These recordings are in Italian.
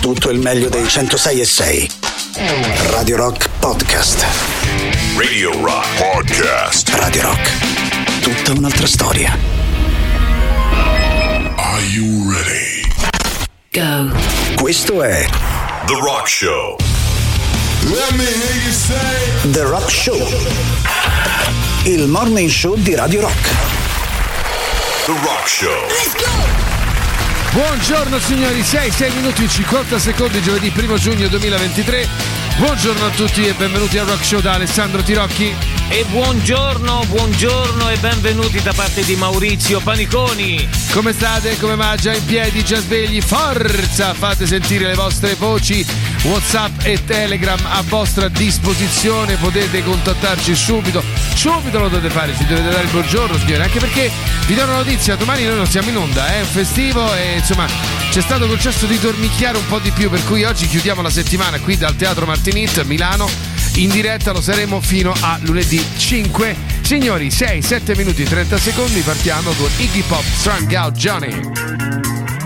tutto il meglio dei 106 e 6. Radio Rock Podcast. Radio Rock Podcast. Radio Rock. Tutta un'altra storia. Are you ready? Go. Questo è The Rock Show. Let me hear you say. The Rock Show. Il morning show di Radio Rock. The Rock Show. Buongiorno signori, 6, 6 minuti e 50 secondi, giovedì 1 giugno 2023. Buongiorno a tutti e benvenuti al Rock Show da Alessandro Tirocchi. E buongiorno, buongiorno e benvenuti da parte di Maurizio Paniconi. Come state? Come va? Già in piedi, già svegli? Forza! Fate sentire le vostre voci. WhatsApp e Telegram a vostra disposizione. Potete contattarci subito. Subito lo dovete fare, ci dovete dare il buongiorno, signori. Anche perché vi do una notizia: domani noi non siamo in onda, è un festivo e insomma ci è stato concesso di dormicchiare un po' di più. Per cui oggi chiudiamo la settimana qui dal Teatro Martinit a Milano. In diretta lo saremo fino a lunedì 5. Signori, 6, 7 minuti e 30 secondi. Partiamo con Iggy Pop Strung Out Johnny.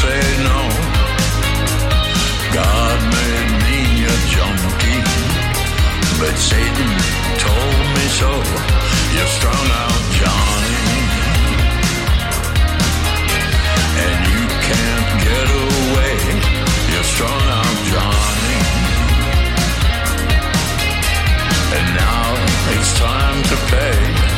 Say no. God made me a junkie, but Satan told me so. You're strung out, Johnny. and you can't get away. You're strung out, Johnny. And now it's time to pay.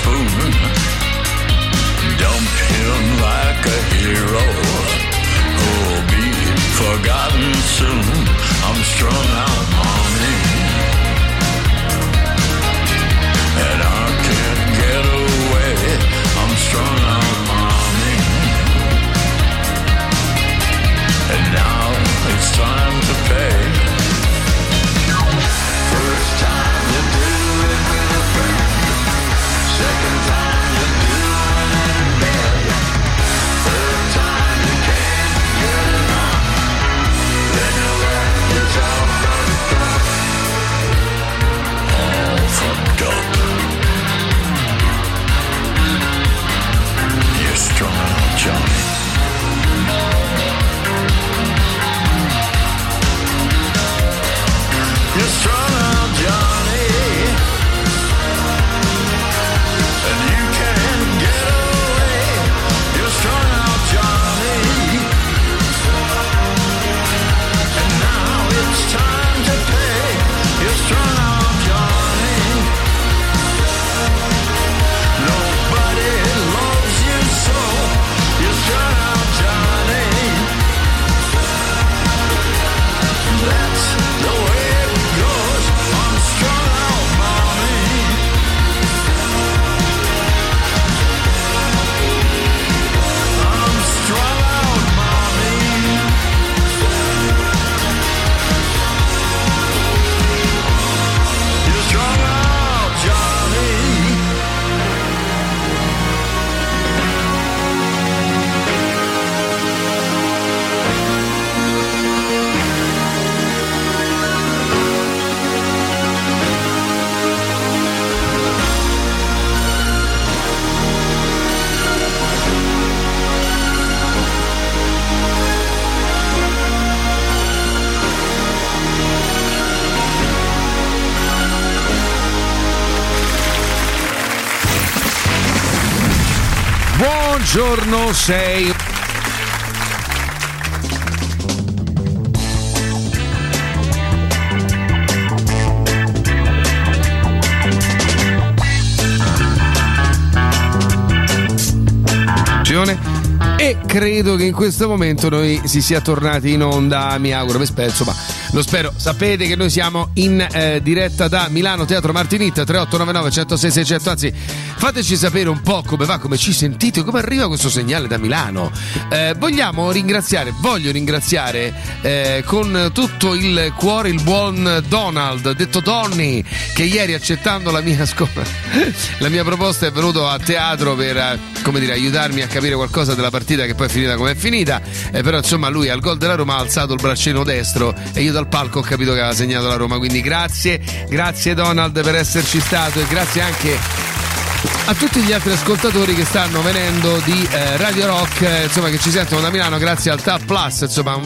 Spoon. Dump him like a hero who'll be forgotten soon. I'm strung out, mommy. And I can't get away. I'm strung out, mommy. And now it's time to pay. Buongiorno, sei. E credo che in questo momento noi si sia tornati in onda, mi auguro, mi spero, insomma, lo spero. Sapete che noi siamo in eh, diretta da Milano Teatro Martinit 3899 106 600, anzi fateci sapere un po' come va, come ci sentite, come arriva questo segnale da Milano. Eh, vogliamo ringraziare, voglio ringraziare eh, con tutto il cuore il buon Donald, detto Donny, che ieri accettando la mia, scuola, la mia proposta è venuto a teatro per, eh, dire, aiutarmi a capire qualcosa della partita che poi è finita come è finita, eh, però insomma lui al gol della Roma ha alzato il braccino destro e io dal palco ho capito che aveva segnato la Roma, quindi grazie, grazie Donald per esserci stato e grazie anche a tutti gli altri ascoltatori che stanno venendo di eh, Radio Rock, eh, insomma che ci sentono da Milano grazie al TAP Plus, insomma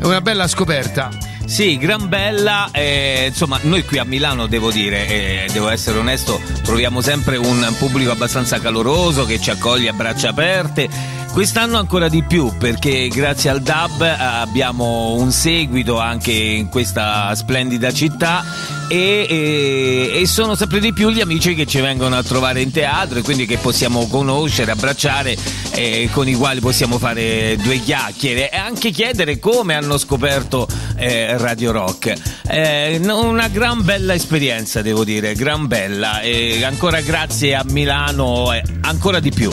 è una bella scoperta. Sì, gran bella, eh, insomma noi qui a Milano devo dire, eh, devo essere onesto, troviamo sempre un pubblico abbastanza caloroso che ci accoglie a braccia aperte. Quest'anno ancora di più perché grazie al DAB eh, abbiamo un seguito anche in questa splendida città e, e- e sono sempre di più gli amici che ci vengono a trovare in teatro e quindi che possiamo conoscere, abbracciare, eh, con i quali possiamo fare due chiacchiere e anche chiedere come hanno scoperto eh, Radio Rock. Eh, una gran bella esperienza, devo dire, gran bella. E ancora grazie a Milano, eh, ancora di più.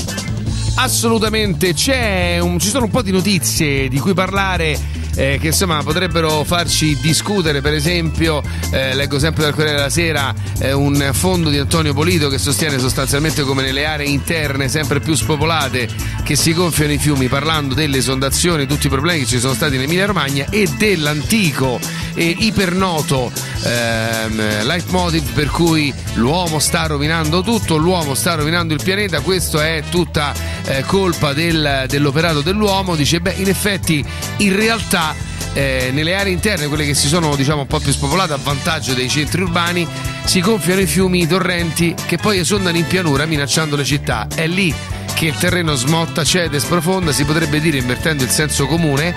Assolutamente, un- ci sono un po' di notizie di cui parlare. eh, che insomma potrebbero farci discutere, per esempio, eh, leggo sempre dal Corriere della Sera eh, un fondo di Antonio Polito che sostiene sostanzialmente come nelle aree interne sempre più spopolate che si gonfiano i fiumi, parlando delle esondazioni, tutti i problemi che ci sono stati in Emilia Romagna e dell'antico e ipernoto ehm, leitmotiv per cui l'uomo sta rovinando tutto, l'uomo sta rovinando il pianeta, questo è tutta eh, colpa del- dell'operato dell'uomo, dice beh in effetti in realtà eh, nelle aree interne, quelle che si sono diciamo un po' più spopolate a vantaggio dei centri urbani, si gonfiano i fiumi, i torrenti che poi esondano in pianura minacciando le città. È lì che il terreno smotta, cede, sprofonda, si potrebbe dire invertendo il senso comune,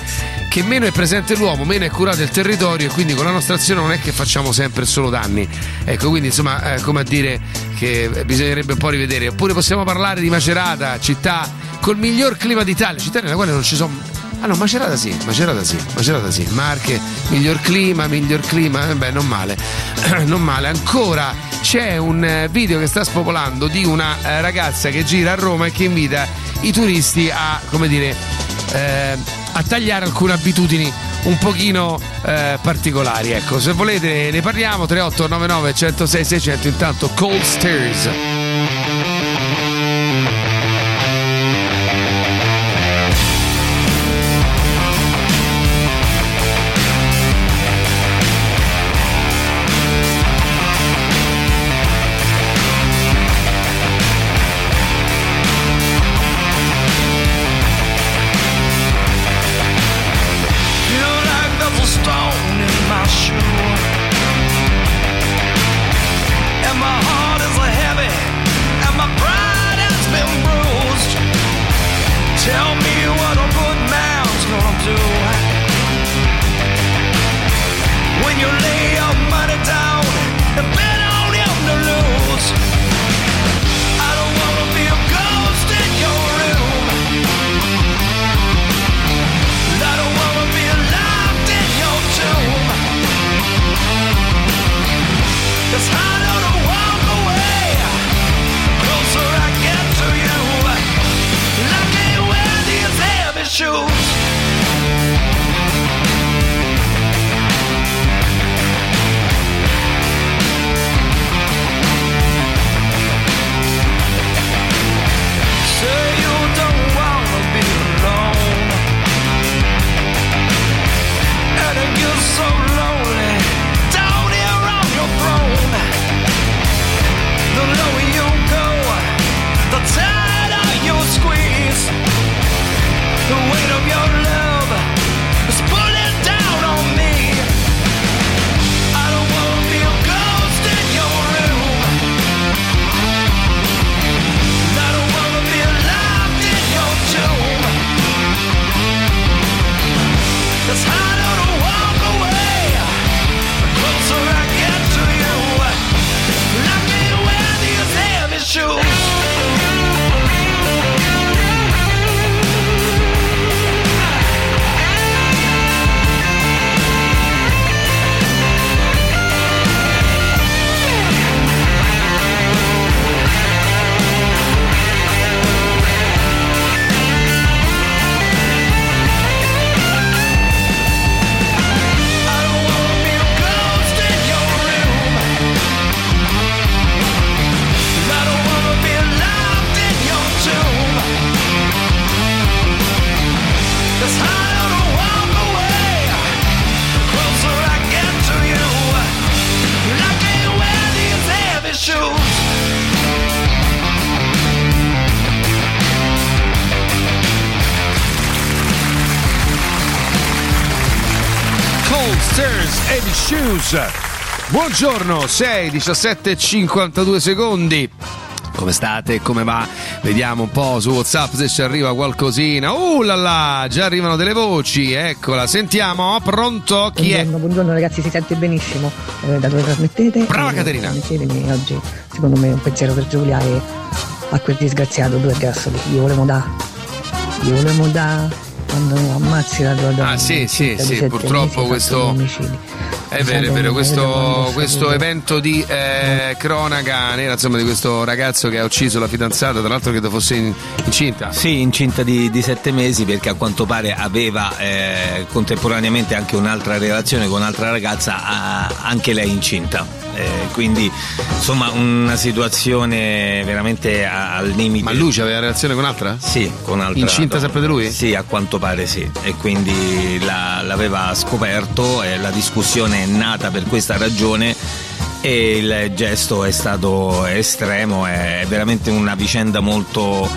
che meno è presente l'uomo, meno è curato il territorio e quindi con la nostra azione non è che facciamo sempre solo danni. Ecco, quindi insomma, eh, come a dire che bisognerebbe un po' rivedere. Oppure possiamo parlare di Macerata, città col miglior clima d'Italia, città nella quale non ci sono Ah no, Macerata sì, Macerata sì, Macerata sì, Marche, miglior clima, miglior clima, eh, beh non male, non male. Ancora c'è un eh, video che sta spopolando di una eh, ragazza che gira a Roma e che invita i turisti a, come dire, eh, a tagliare alcune abitudini un pochino eh, particolari. Ecco, se volete ne parliamo, 3899 106 600, intanto Cold Stairs. Buongiorno, 6, 17, 52 secondi. Come state? Come va? Vediamo un po' su WhatsApp se ci arriva qualcosina. Uh là là, già arrivano delle voci. Eccola, sentiamo. Pronto? Chi è? Buongiorno, buongiorno ragazzi, si sente benissimo eh, da dove trasmettete. Brava Eh, Caterina. Oggi, secondo me, un pensiero per Giulia e a quel disgraziato due grassoli. Gli volevo da. Gli volevo da. Quando ammazzi la tua donna. Ah, sì, sì, sì, purtroppo questo- omicidi. È vero, è vero, questo, questo evento di eh, cronaca nera, insomma, di questo ragazzo che ha ucciso la fidanzata, tra l'altro credo fosse in- incinta. Sì, incinta di, di sette mesi perché a quanto pare aveva eh, contemporaneamente anche un'altra relazione con un'altra ragazza, anche lei incinta. Eh, quindi insomma una situazione veramente a- al limite. Ma lui aveva relazione con un'altra? Sì, con un'altra Incinta sempre di lui? Sì, a quanto pare sì. E quindi la- l'aveva scoperto e la discussione è nata per questa ragione e il gesto è stato estremo, è veramente una vicenda molto,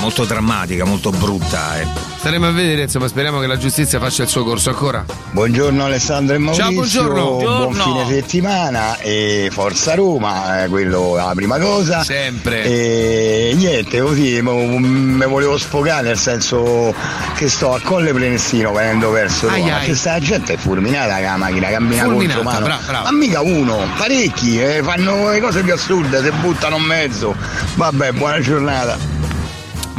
molto drammatica, molto brutta. ecco. Staremo a vedere, insomma, speriamo che la giustizia faccia il suo corso ancora. Buongiorno Alessandro e Maurizio, Ciao, buongiorno. buon fine settimana e Forza Roma, eh, quello è la prima cosa. Sempre. E niente, così mi volevo sfogare nel senso che sto a Colle Prenestino venendo verso Roma. Ai, ai. Ma c'è sta gente è fulminata che la macchina cammina contro mano. bravo, bravo. Ma mica uno, parecchi, eh, fanno le cose più assurde, si buttano in mezzo. Vabbè, buona giornata.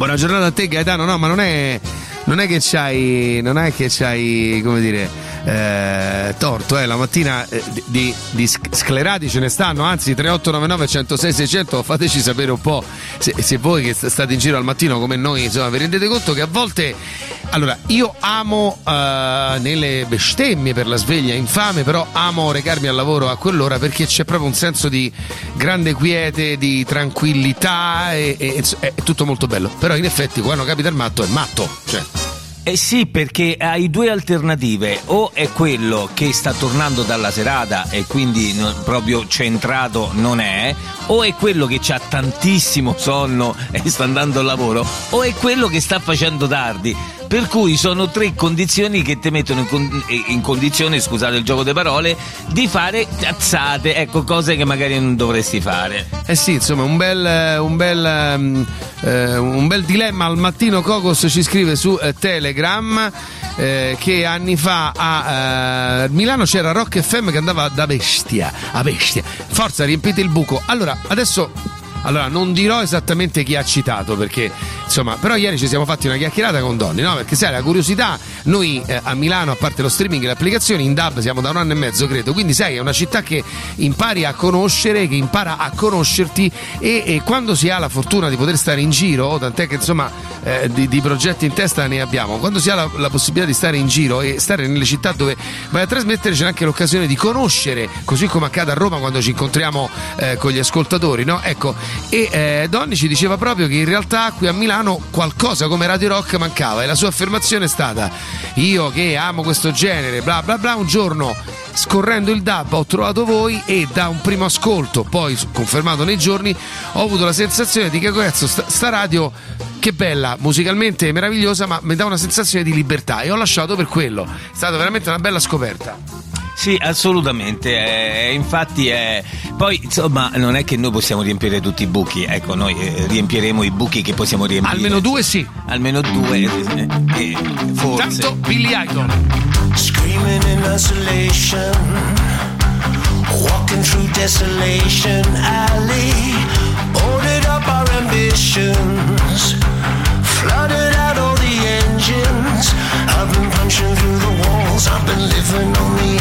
Buona giornata a te Gaetano, no, ma non è, non è che c'hai, non è che c'hai, come dire, eh, torto, eh, la mattina eh, di, di- di sc- sclerati ce ne stanno, anzi 3899 106 600, fateci sapere un po' se, se voi che st- state in giro al mattino come noi, insomma, vi rendete conto che a volte, allora, io amo eh, nelle bestemmie per la sveglia infame, però amo recarmi al lavoro a quell'ora perché c'è proprio un senso di grande quiete, di tranquillità e- e- è tutto molto bello. Però in effetti quando capita il matto è matto. Cioè, Eh sì, perché hai due alternative, o è quello che sta tornando dalla serata e quindi proprio centrato non è, o è quello che ha tantissimo sonno e sta andando al lavoro, o è quello che sta facendo tardi. Per cui sono tre condizioni che ti mettono in, con- in condizione, scusate il gioco di parole, di fare cazzate, ecco, cose che magari non dovresti fare. eh sì, insomma, un bel, un bel, ehm, eh, un bel dilemma al mattino Cocos ci scrive su eh, Telegram eh, che anni fa a eh, Milano c'era Rock FM che andava da bestia a bestia. Forza, riempite il buco. Allora, adesso allora, non dirò esattamente chi ha citato perché, insomma, però ieri ci siamo fatti una chiacchierata con Donny, no? Perché sai, la curiosità, noi eh, a Milano, a parte lo streaming e le applicazioni, in DAB siamo da un anno e mezzo, credo, quindi sai, è una città che impari a conoscere, che impara a conoscerti e, e quando si ha la fortuna di poter stare in giro, tant'è che insomma eh, di, di progetti in testa ne abbiamo, quando si ha la, la possibilità di stare in giro e stare nelle città dove vai a trasmettere c'è anche l'occasione di conoscere, così come accade a Roma quando ci incontriamo eh, con gli ascoltatori, no? Ecco, e eh, Donny ci diceva proprio che in realtà qui a Milano qualcosa come Radio Rock mancava e la sua affermazione è stata io che amo questo genere, bla bla bla, un giorno scorrendo il DAB ho trovato voi e da un primo ascolto, poi confermato nei giorni, ho avuto la sensazione di che cazzo sta, sta radio che bella, musicalmente meravigliosa, ma mi dà una sensazione di libertà e ho lasciato per quello. È stata veramente una bella scoperta. Sì, assolutamente. eh, infatti, è... poi insomma, non è che noi possiamo riempire tutti i buchi. Ecco, noi eh, riempiremo i buchi che possiamo riempire. Almeno due sì. Almeno due, eh, eh, forse. Tanto Billy Idol. Screaming in isolation, walking through desolation alley, boarded up our ambitions, flooded out all the engines. I've been punching through the walls, I've been living on the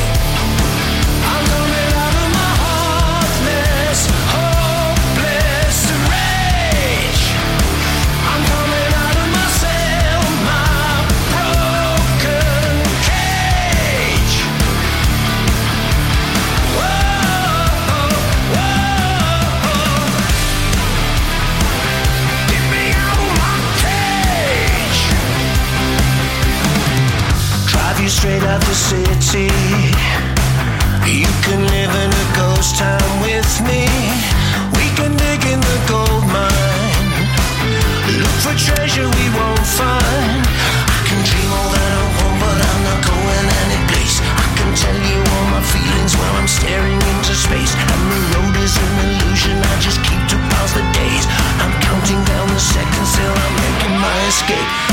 straight out the city. You can live in a ghost town with me. We can dig in the gold mine. Look for treasure we won't find. I can dream all that I want, but I'm not going any place. I can tell you all my feelings while I'm staring into space. And the road is an illusion. I just keep to pass the days. I'm counting down the seconds till I'm making my escape.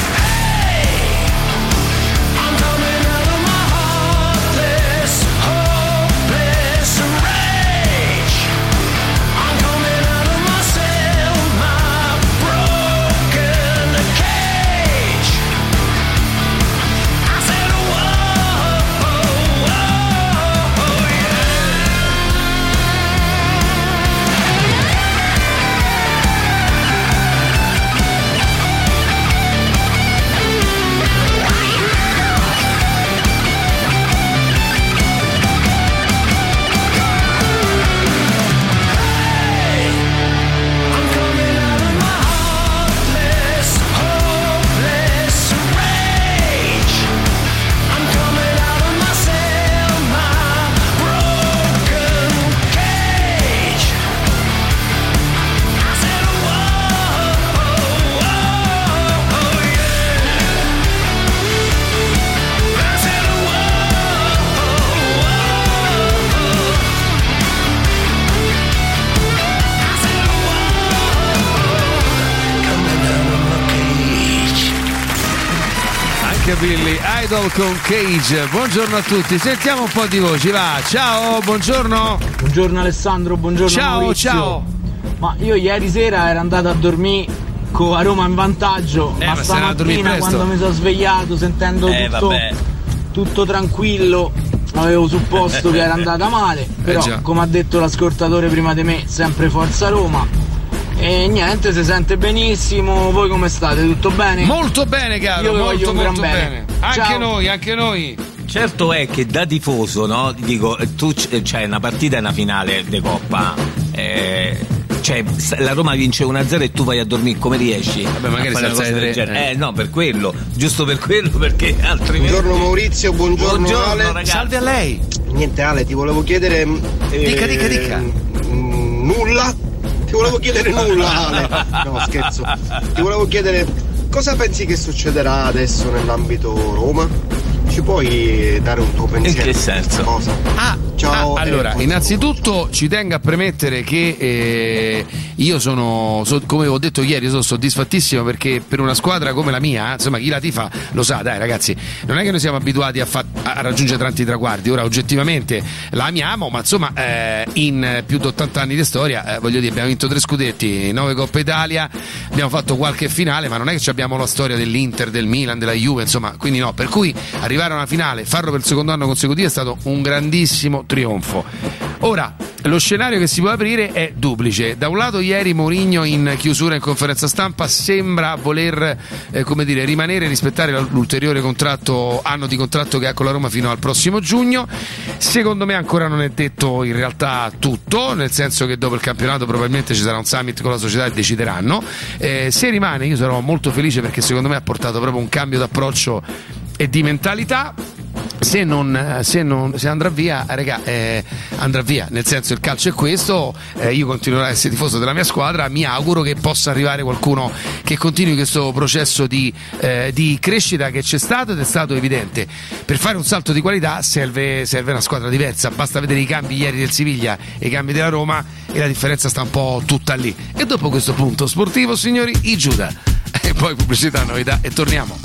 Idol con Cage. Buongiorno a tutti, sentiamo un po' di voci, va. Ciao, buongiorno. Buongiorno Alessandro, buongiorno Ciao, Maurizio. ciao. Ma io ieri sera ero andato a dormire con a Roma in vantaggio, Eh, ma ma stamattina quando mi sono svegliato sentendo Eh, tutto, tutto tranquillo, avevo supposto che era andata male, però Eh, come ha detto l'ascoltatore prima di me, sempre Forza Roma. E niente, si sente benissimo, voi come state? Tutto bene? Molto bene, caro, Io molto, molto bene. bene. Anche Ciao. noi, anche noi. Certo è che da tifoso, no? Dico, eh, tu c- c'hai una partita e una finale di Coppa. eh, cioè, la Roma vince 1-0 e tu vai a dormire come riesci? Vabbè, magari a fare si una alza cosa alle del genere? eh. Eh no, per quello, giusto per quello, perché altrimenti. Buongiorno Maurizio, buongiorno, Buongiorno, Ale. ragazzi. Salve a lei. Niente Ale, ti volevo chiedere... eh, Dica, dica, dica. mm, Nulla? Ti volevo chiedere nulla Ale. No, scherzo. Ti volevo chiedere cosa pensi che succederà adesso nell'ambito Roma? Ci puoi dare un tuo pensiero che su questa senso? cosa? Ah, Ciao. ah, e allora, buon innanzitutto ci tengo a premettere che eh, io sono, so- come ho detto ieri, sono soddisfattissimo perché per una squadra come la mia, insomma, chi la tifa lo sa, dai ragazzi, non è che noi siamo abituati a, fa- a raggiungere tanti traguardi, ora oggettivamente la amiamo, ma insomma, eh, in più di 80 anni di storia, eh, voglio dire, abbiamo vinto tre scudetti, nove Coppa Italia, abbiamo fatto qualche finale, ma non è che abbiamo la storia dell'Inter, del Milan, della Juve, insomma, quindi no, per cui arrivare a una finale, farlo per il secondo anno consecutivo è stato un grandissimo trionfo. Ora, lo scenario che si può aprire è duplice. Da un lato ieri Mourinho in chiusura in conferenza stampa sembra voler eh, dire, rimanere e rispettare l'ulteriore contratto, anno di contratto che ha con la Roma fino al prossimo giugno. Secondo me ancora non è detto in realtà tutto, nel senso che dopo il campionato probabilmente ci sarà un summit con la società e decideranno. Eh, se rimane io sarò molto felice perché secondo me ha portato proprio un cambio d'approccio e di mentalità. Se, non, se, non, se andrà via, raga, eh, andrà via, nel senso il calcio è questo, eh, io continuerò a essere tifoso della mia squadra, mi auguro che possa arrivare qualcuno che continui questo processo di, eh, di crescita che c'è stato ed è stato evidente. Per fare un salto di qualità serve, serve una squadra diversa, basta vedere i cambi ieri del Siviglia e i cambi della Roma e la differenza sta un po' tutta lì. E dopo questo punto sportivo, signori, i Giuda. E poi pubblicità, novità e torniamo.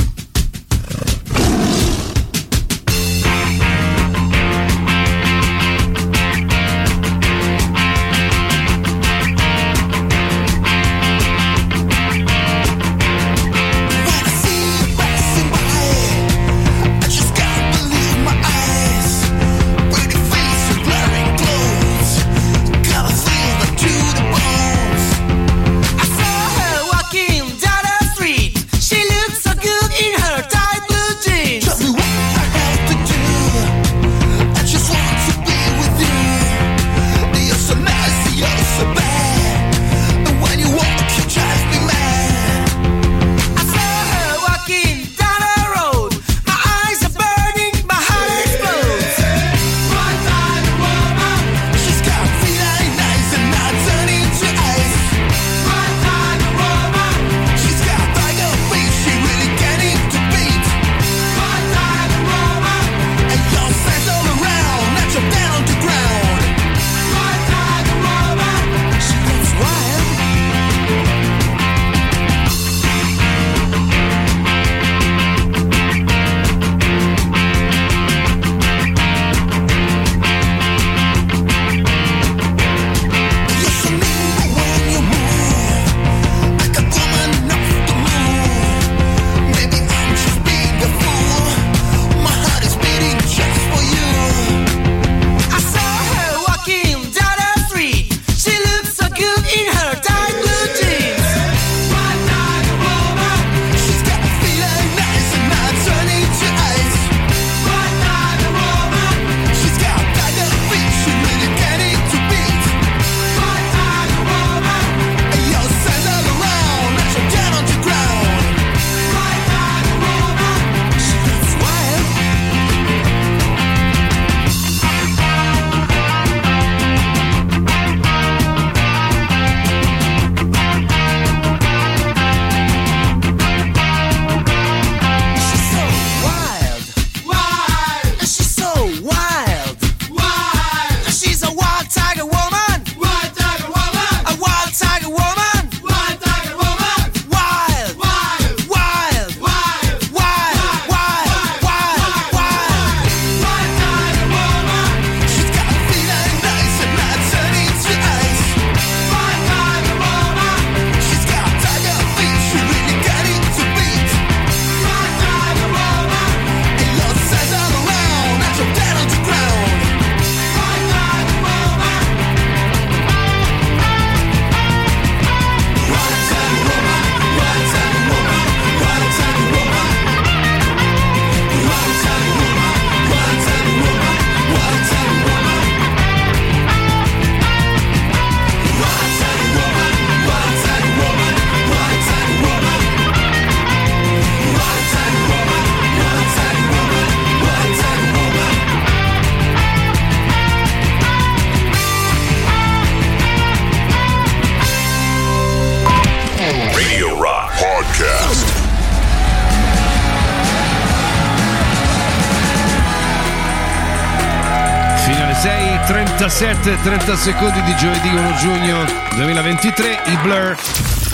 37 30 secondi di giovedì 1 giugno 2023 i Blur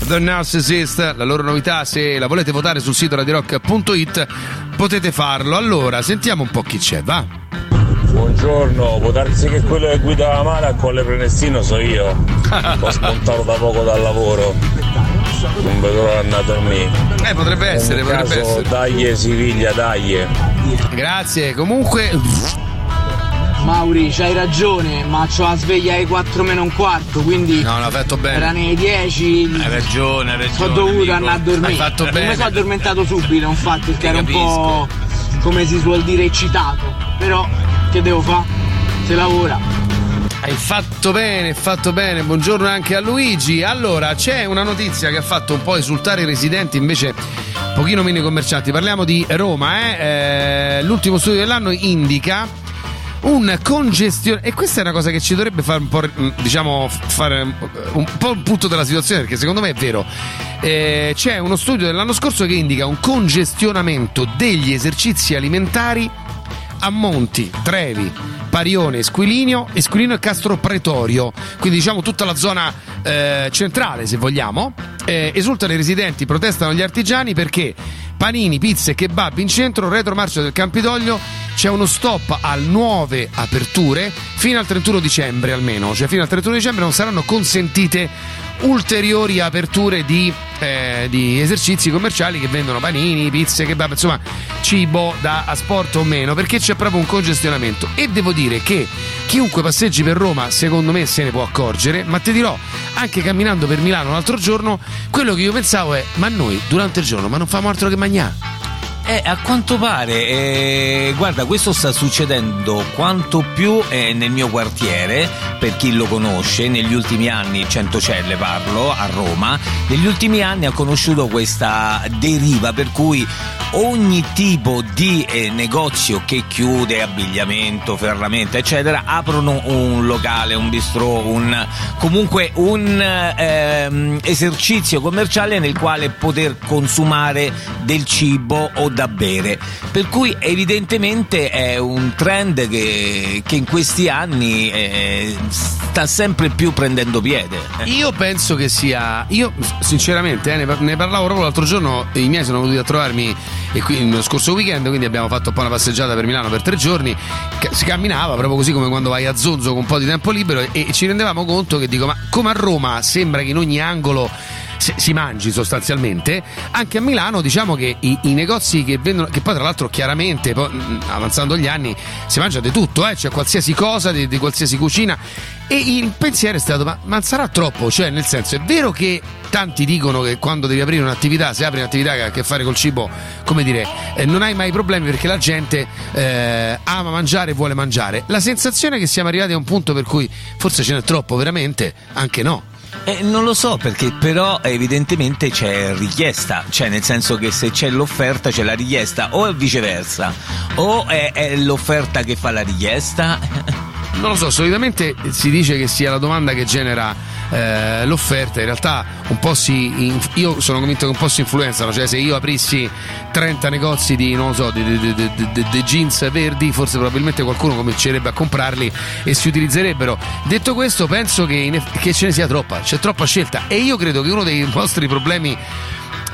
The Narcissist la loro novità se la volete votare sul sito radirock.it potete farlo allora sentiamo un po' chi c'è va Buongiorno, può darsi che quello che guida la Mara con le Prenestino so io. Ho smontato da poco dal lavoro. Non vedo l'ora di a dormire. eh potrebbe essere potrebbe caso, essere dai Siviglia, dai. grazie comunque Mauri, c'hai ragione, ma c'ho la sveglia alle 4 meno un quarto, quindi no l'ho fatto bene le 10. Hai ragione, hai ragione. Sono dovuto amico. andare a dormire. Hai fatto bene. mi sono addormentato subito, infatti, perché ero un po' come si suol dire eccitato. Però che devo fare? Se lavora. Hai fatto bene, fatto bene. Buongiorno anche a Luigi. Allora, c'è una notizia che ha fatto un po' esultare i residenti, invece un pochino meno i commercianti. Parliamo di Roma, eh? Eh, L'ultimo studio dell'anno indica un congestione e questa è una cosa che ci dovrebbe fare un po' mm, diciamo fare un po' il punto della situazione perché secondo me è vero Eh, c'è uno studio dell'anno scorso che indica un congestionamento degli esercizi alimentari a Monti, Trevi, Parione, Squilinio, Esquilino e Castro Pretorio, quindi diciamo tutta la zona eh, centrale se vogliamo. Eh, esultano i residenti, protestano gli artigiani perché panini, pizze, kebab in centro, retromarcia del Campidoglio, c'è uno stop a nuove aperture fino al 31 dicembre almeno, cioè fino al 31 dicembre non saranno consentite ulteriori aperture di, eh, di esercizi commerciali che vendono panini, pizze, kebab, insomma cibo da asporto o meno, perché c'è proprio un congestionamento. E devo dire che chiunque passeggi per Roma, secondo me, se ne può accorgere, ma ti dirò, anche camminando per Milano l'altro giorno, quello che io pensavo è, ma noi durante il giorno, ma non famo altro che mangiare. Eh, a quanto pare, eh, guarda, questo sta succedendo quanto più eh, nel mio quartiere, per chi lo conosce, negli ultimi anni, Centocelle parlo, a Roma, negli ultimi anni ha conosciuto questa deriva per cui ogni tipo di eh, negozio che chiude, abbigliamento, ferramenta, eccetera, aprono un locale, un bistrò, un, comunque un ehm, esercizio commerciale nel quale poter consumare del cibo o da bere. Per cui evidentemente è un trend che, che in questi anni eh, sta sempre più prendendo piede. Io penso che sia. Io, sinceramente, eh, ne, par- ne parlavo proprio l'altro giorno. I miei sono venuti a trovarmi e qui, lo scorso weekend, quindi abbiamo fatto un po' una passeggiata per Milano per tre giorni. Si camminava proprio così come quando vai a Zonzo con un po' di tempo libero e, e ci rendevamo conto che dico, ma come a Roma sembra che in ogni angolo si, si mangi sostanzialmente, anche a Milano diciamo che i, i negozi che vendono, che poi tra l'altro chiaramente poi, avanzando gli anni si mangia di tutto, eh, c'è qualsiasi cosa, di, di qualsiasi cucina e il pensiero è stato ma, ma sarà troppo, cioè nel senso è vero che tanti dicono che quando devi aprire un'attività, se apri un'attività che ha a che fare col cibo, come dire, eh, non hai mai problemi perché la gente eh, ama mangiare e vuole mangiare. La sensazione è che siamo arrivati a un punto per cui forse ce n'è troppo, veramente, anche no. Eh, non lo so perché però evidentemente c'è richiesta, cioè nel senso che se c'è l'offerta c'è la richiesta o è viceversa o è, è l'offerta che fa la richiesta. Non lo so, solitamente si dice che sia la domanda che genera eh, l'offerta, in realtà un po' si. io sono convinto che un po' si influenzano, cioè se io aprissi 30 negozi di, non so, di, di- di- di- jeans verdi, forse probabilmente qualcuno comincerebbe a comprarli e si utilizzerebbero. Detto questo, penso che, in che ce ne sia troppa, c'è troppa scelta e io credo che uno dei nostri problemi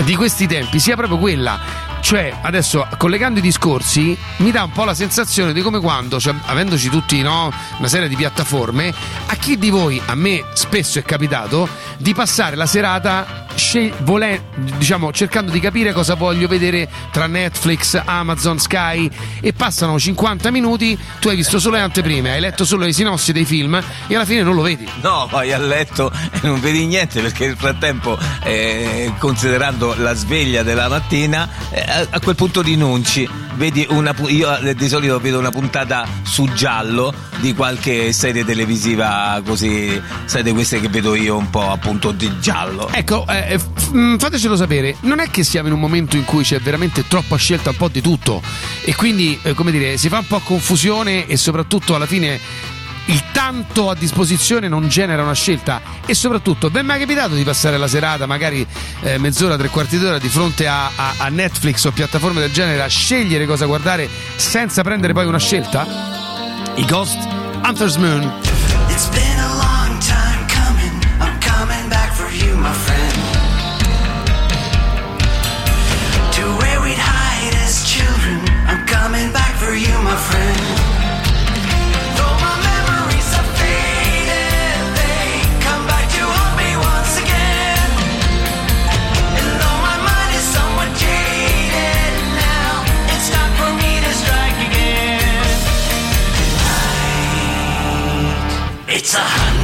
di questi tempi sia proprio quella. Cioè, adesso collegando i discorsi, mi dà un po' la sensazione di come quando, cioè, avendoci tutti no, una serie di piattaforme, a chi di voi, a me spesso è capitato, di passare la serata scel- vole- diciamo, cercando di capire cosa voglio vedere tra Netflix, Amazon, Sky e passano 50 minuti, tu hai visto solo le anteprime, hai letto solo le sinossi dei film e alla fine non lo vedi. No, vai a letto e non vedi niente perché nel frattempo, eh, considerando la sveglia della mattina, eh, a- quel punto rinunci. Vedi una, io eh, di solito vedo una puntata su giallo di qualche serie televisiva così, sai, queste che vedo io un po' appunto di giallo. Ecco, eh, eh, mh, fatecelo sapere, non è che siamo in un momento in cui c'è veramente troppa scelta un po' di tutto e quindi, eh, come dire, si fa un po' confusione e soprattutto alla fine il tanto a disposizione non genera una scelta e soprattutto è mai capitato di passare la serata magari eh, mezz'ora, tre quarti d'ora di fronte a, a- a Netflix o piattaforme del genere a scegliere cosa guardare senza prendere poi una scelta? I Ghost Hunter's Moon. It's a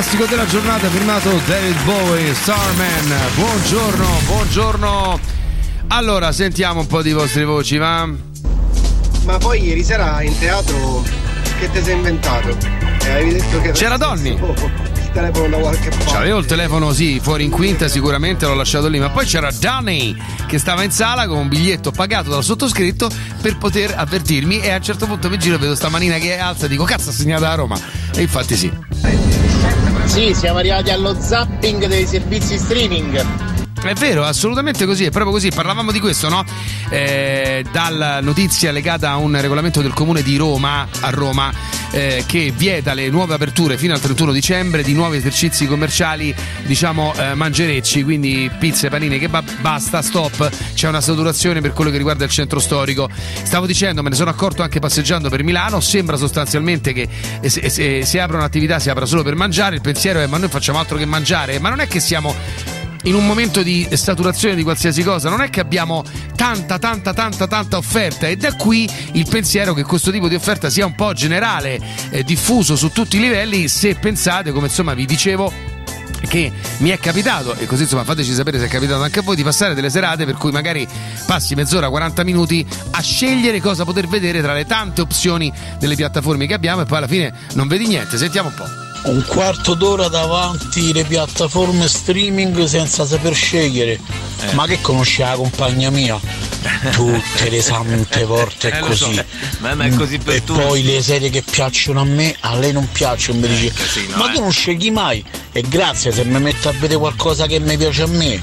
classico della giornata firmato David Bowie, Starman. Buongiorno, buongiorno. Allora, sentiamo un po' di vostre voci, va? Ma poi ieri sera in teatro che ti sei inventato? Eh, avevi detto che C'era Donny. il telefono da qualche parte. C'avevo il telefono, sì, fuori in quinta, sicuramente l'ho lasciato lì, ma poi c'era Danny che stava in sala con un biglietto pagato dal sottoscritto per poter avvertirmi e a un certo punto mi giro e vedo sta manina che alza e dico cazzo ha segnato a Roma. E infatti sì. Sì, siamo arrivati allo zapping dei servizi streaming. È vero, assolutamente così, è proprio così. Parlavamo di questo, no? Eh, dalla notizia legata a un regolamento del comune di Roma, a Roma, eh, che vieta le nuove aperture fino al 31 dicembre di nuovi esercizi commerciali, diciamo eh, mangerecci, quindi pizze, panini, che basta, stop. C'è una saturazione per quello che riguarda il centro storico. Stavo dicendo, me ne sono accorto anche passeggiando per Milano, sembra sostanzialmente che eh, se, se, se apre un'attività si apra solo per mangiare. Il pensiero è: ma noi facciamo altro che mangiare? Ma non è che siamo in un momento di saturazione di qualsiasi cosa, non è che abbiamo tanta, tanta, tanta, tanta offerta e da qui il pensiero che questo tipo di offerta sia un po' generale, eh, diffuso su tutti i livelli, se pensate, come insomma vi dicevo, che mi è capitato, e così insomma fateci sapere se è capitato anche a voi, di passare delle serate per cui magari passi mezz'ora, 40 minuti a scegliere cosa poter vedere tra le tante opzioni delle piattaforme che abbiamo e poi alla fine non vedi niente. Sentiamo un po'. Un quarto d'ora davanti le piattaforme streaming senza saper scegliere. Eh. Ma che conosce la compagna mia? Tutte le sante volte è Eh, così. so. Ma- ma è così per e tutti. poi le serie che piacciono a me, a lei non piacciono. Mi dice, casino, ma eh." tu non scegli mai. E grazie se mi metto a vedere qualcosa che mi piace a me.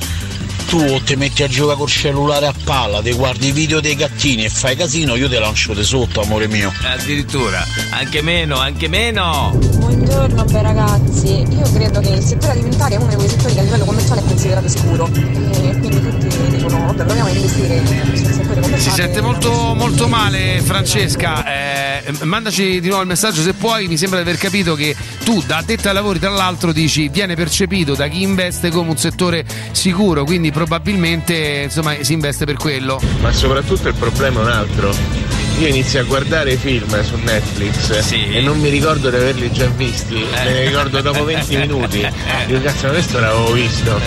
Tu o ti metti a giocare col cellulare a palla, ti guardi i video dei gattini e fai casino, io te lancio di sotto, amore mio. Addirittura, anche meno, anche meno. Buongiorno bei ragazzi, io credo che il settore alimentare è uno di quei settori che a livello commerciale è considerato sicuro e quindi tutti dicono vabbè proviamo a investire sul settore commerciale. Si sente molto, molto male Francesca, eh, mandaci di nuovo il messaggio se puoi, mi sembra di aver capito che tu da addetta ai lavori tra l'altro dici viene percepito da chi investe come un settore sicuro, quindi probabilmente insomma si investe per quello. Ma soprattutto il problema è un altro. Io inizio a guardare i film su Netflix e non mi ricordo di averli già visti, me ne ricordo dopo 20 minuti. Dico cazzo, ma questo l'avevo visto.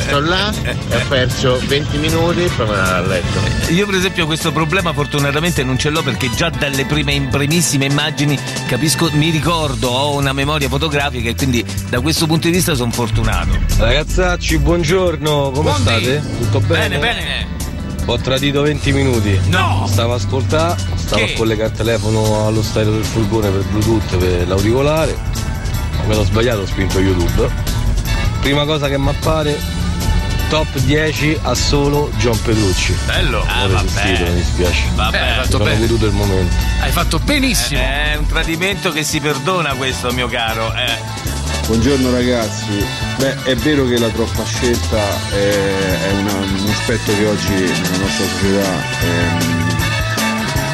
Sto là e ho perso 20 minuti e poi me ne vado a letto. Io per esempio questo problema fortunatamente non ce l'ho perché già dalle prime primissime immagini capisco, mi ricordo, ho una memoria fotografica e quindi da questo punto di vista sono fortunato. Ragazzacci, buongiorno, come Buondì. state? Tutto bene? Bene, bene. Ho tradito 20 minuti. No! Stavo a ascoltare, stavo Che? a collegare il telefono allo stadio del furgone per Bluetooth per l'auricolare. Me l'ho sbagliato, ho spinto YouTube. Prima cosa che mi appare, top 10 a solo John Petrucci. Bello. Ah, resistito, vabbè. mi dispiace. Vabbè. Eh, hai fatto bene. il momento. Hai fatto benissimo. È un tradimento che si perdona questo, mio caro. Eh. Buongiorno ragazzi, beh è vero che la troppa scelta è, è una- un aspetto che oggi nella nostra società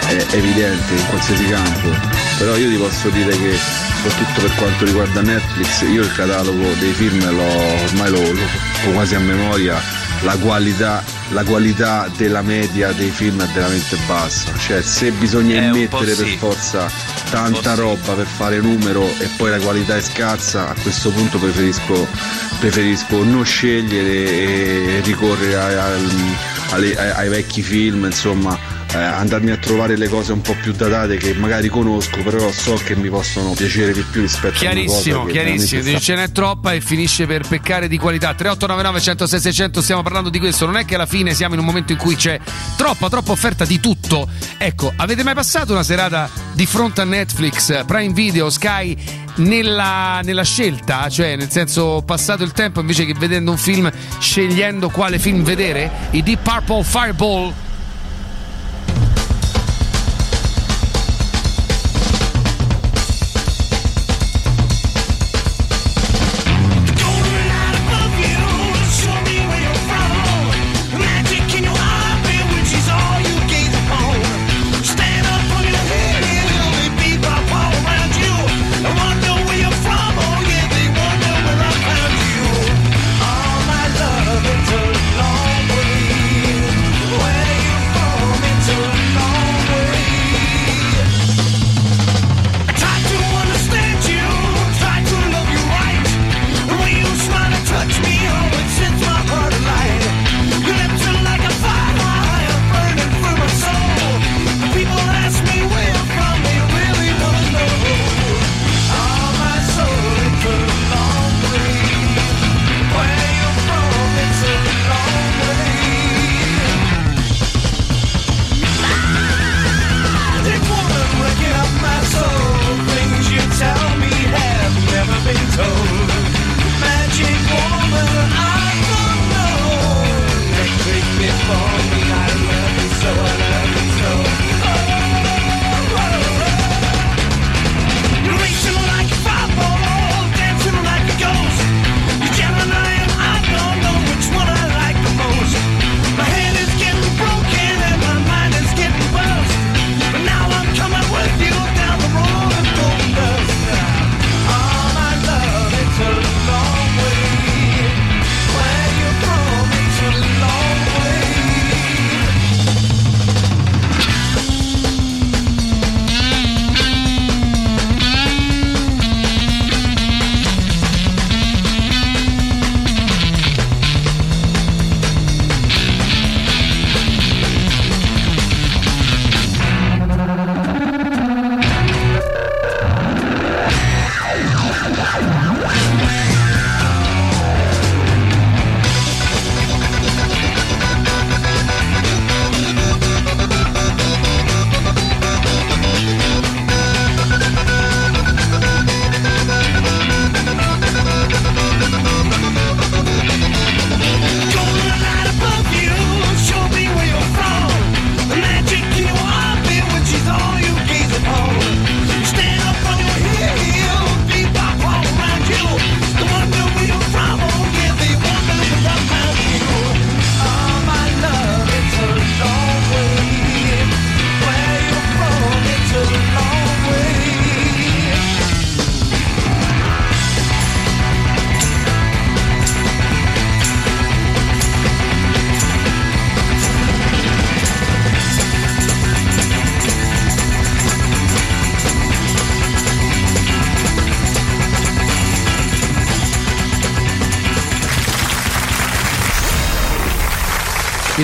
è, è evidente in qualsiasi campo, però io ti posso dire che soprattutto per quanto riguarda Netflix io il catalogo dei film l'ho, ormai lo, lo quasi a memoria, la qualità, la qualità della media dei film è veramente bassa, cioè se bisogna un immettere per sì. forza tanta roba per fare numero e poi la qualità è scarsa, a questo punto preferisco, preferisco non scegliere e ricorrere a- alle- ai, ai vecchi film, insomma, eh, andarmi a trovare le cose un po' più datate che magari conosco, però so che mi possono piacere di più rispetto a una Chiarissimo, chiarissimo, ce n'è troppa e finisce per peccare di qualità. 3899 106 600 stiamo parlando di questo, non è che alla fine siamo in un momento in cui c'è troppa troppa offerta di tutto. Ecco, avete mai passato una serata di fronte a Netflix, Prime Video, Sky nella, nella scelta, cioè nel senso passato il tempo invece che vedendo un film scegliendo quale film vedere? I Deep Purple Fireball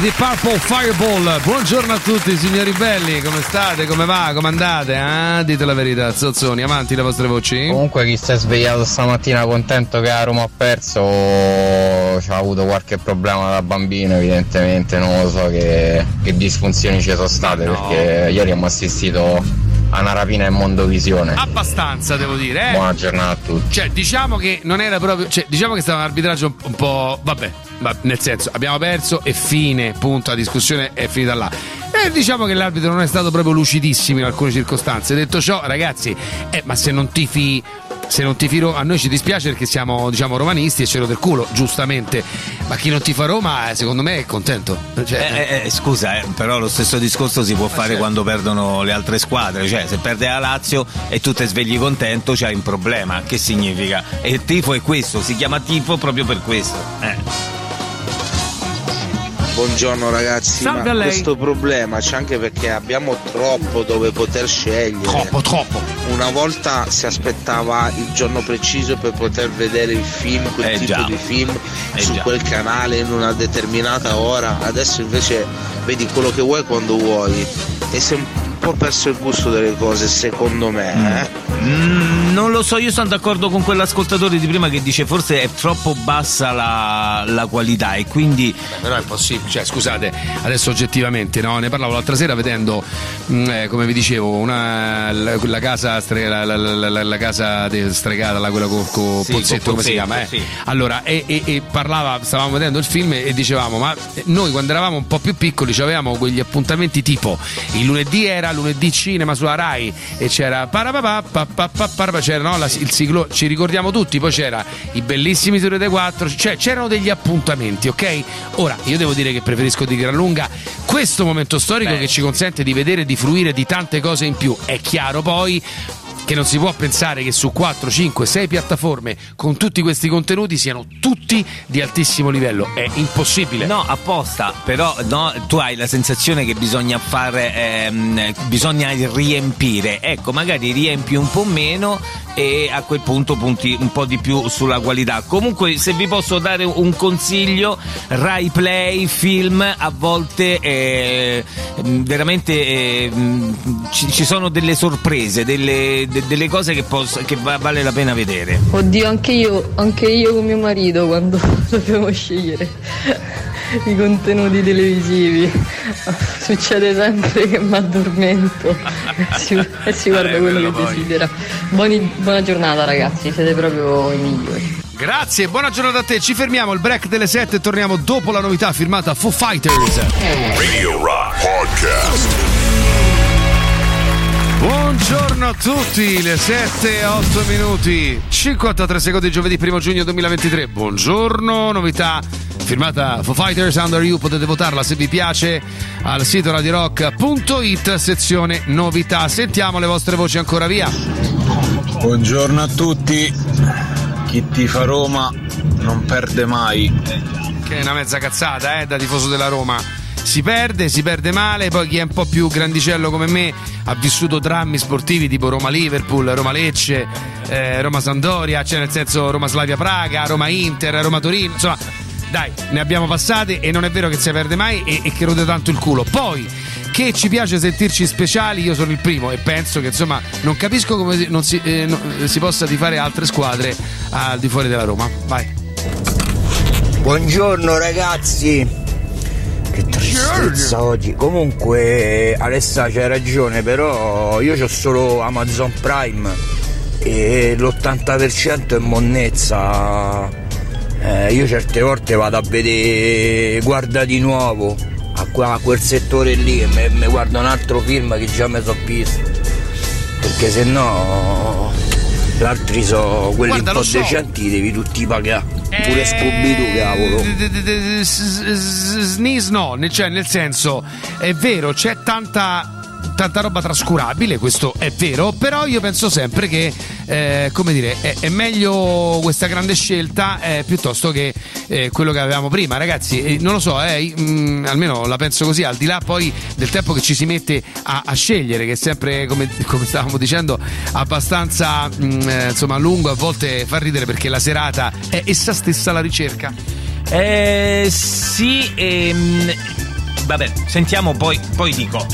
I The Purple Fireball. Buongiorno a tutti signori belli, come state? Come va? Come andate? Ah, dite la verità, zozzoni, avanti le vostre voci. Comunque chi si è svegliato stamattina contento che la Roma ha perso ci ha avuto qualche problema da bambino evidentemente, non lo so che, che disfunzioni ci sono state perché ieri abbiamo assistito a una rapina in Mondovisione. Abbastanza, devo dire, eh. Buona giornata a tutti. Cioè, diciamo che non era proprio. Cioè, diciamo che stava un arbitraggio un, po'. Vabbè, va- nel senso, abbiamo perso e fine, punto. La discussione è finita là. E diciamo che l'arbitro non è stato proprio lucidissimo in alcune circostanze. Detto ciò, ragazzi, eh, ma se non tifi. Se non tifi Roma, a noi ci dispiace perché siamo diciamo romanisti e ce lo del culo, giustamente. Ma chi non tifa Roma, eh, secondo me, è contento. Cioè, Eh, eh, scusa, eh, però lo stesso discorso si può fare certo. quando perdono le altre squadre. Cioè, se perde la Lazio e tu ti svegli contento, c'hai un problema. Che significa? E il tifo è questo, si chiama tifo proprio per questo. Buongiorno ragazzi, Salve ma a lei. questo problema c'è anche perché abbiamo troppo dove poter scegliere. Troppo, troppo. Una volta si aspettava il giorno preciso per poter vedere il film, quel Eh tipo già. di film Eh su già. quel canale in una determinata ora. Adesso invece vedi quello che vuoi quando vuoi. E un po' perso il gusto delle cose, secondo me. eh. Mm, non lo so, io sono d'accordo con quell'ascoltatore di prima che dice forse è troppo bassa la, la qualità e quindi Però è possibile, cioè scusate, adesso oggettivamente, no? ne parlavo l'altra sera vedendo, mm, eh, come vi dicevo, una, la, la casa stre- la, la- la- la- la casa de- stregata, la, quella con con Sì, Pozzetto, con come si chiama? Eh? sì. Allora, e, e- e parlava, stavamo vedendo il film e dicevamo, ma noi quando eravamo un po' più piccoli avevamo quegli appuntamenti tipo il lunedì era lunedì cinema sulla Rai e c'era c'era no, la- il siglo, ci ricordiamo tutti, poi c'era i bellissimi Tour dei 4, cioè c'erano degli appuntamenti, ok? Ora, io devo dire che preferisco di gran lunga questo momento storico che ci consente di vedere e di fruire di tante cose in più. È chiaro poi che non si può pensare che su 4, 5, 6 piattaforme con tutti questi contenuti siano tutti di altissimo livello. È impossibile. No, apposta, però no, tu hai la sensazione che bisogna fare, ehm, bisogna riempire. Ecco, magari riempi un po' meno e a quel punto punti un po' di più sulla qualità. Comunque, se vi posso dare un consiglio, Rai Play, film, a volte eh, veramente eh, ci, ci sono delle sorprese, delle, de- delle cose che, posso- che va- vale la pena vedere. Oddio, anche io, anche io con mio marito quando dobbiamo scegliere i contenuti televisivi. Succede sempre che mi addormento e si, e si guarda Eh, quello che poi. desidera. Buoni- buona giornata ragazzi, siete proprio i migliori. Grazie, buona giornata a te. Ci fermiamo, il break delle 7 e torniamo dopo la novità firmata Foo Fighters. Radio Rock Podcast. Buongiorno a tutti, le 7 e 8 minuti, 53 secondi giovedì 1 giugno 2023. Buongiorno, novità firmata Foo Fighters Under You, potete votarla se vi piace al sito radirock.it, sezione novità. Sentiamo le vostre voci ancora via. Buongiorno a tutti. Chi tifa Roma non perde mai. Che è una mezza cazzata, eh, da tifoso della Roma. Si perde, si perde male, poi chi è un po' più grandicello come me ha vissuto drammi sportivi tipo Roma-Liverpool, Roma-Lecce, eh, Roma-Sandoria, cioè nel senso Roma-Slavia-Praga, Roma-Inter, Roma-Torino, insomma, dai, ne abbiamo passate e non è vero che si perde mai e, e che rode tanto il culo. Poi, che ci piace sentirci speciali, io sono il primo e penso che insomma non capisco come non si, eh, no- si possa tifare altre squadre al di fuori della Roma. Vai. Buongiorno ragazzi. Che tristezza oggi. Comunque Alessa c'hai ragione, però io ho solo Amazon Prime e l'80% è monnezza. Eh, io certe volte vado a vedere guarda di nuovo a, qua- a quel settore lì e mi guardo un altro film che già mi sono visto. Perché se no gli altri sono quelli Guarda, un po' so. decenti, devi tutti pagare. Pure Scooby-Doo, cavolo. S- s- Snis no, cioè nel senso è vero, c'è tanta tanta roba trascurabile, questo è vero, però io penso sempre che, eh, come dire, è, è meglio questa grande scelta eh, piuttosto che eh, quello che avevamo prima. Ragazzi, eh, non lo so, eh, mm, almeno la penso così, al di là poi del tempo che ci si mette a, a scegliere, che è sempre, come, come stavamo dicendo, abbastanza mm, eh, insomma, lungo, a volte fa ridere perché la serata è essa stessa la ricerca. Eh, sì, ehm, vabbè, sentiamo poi, poi dico.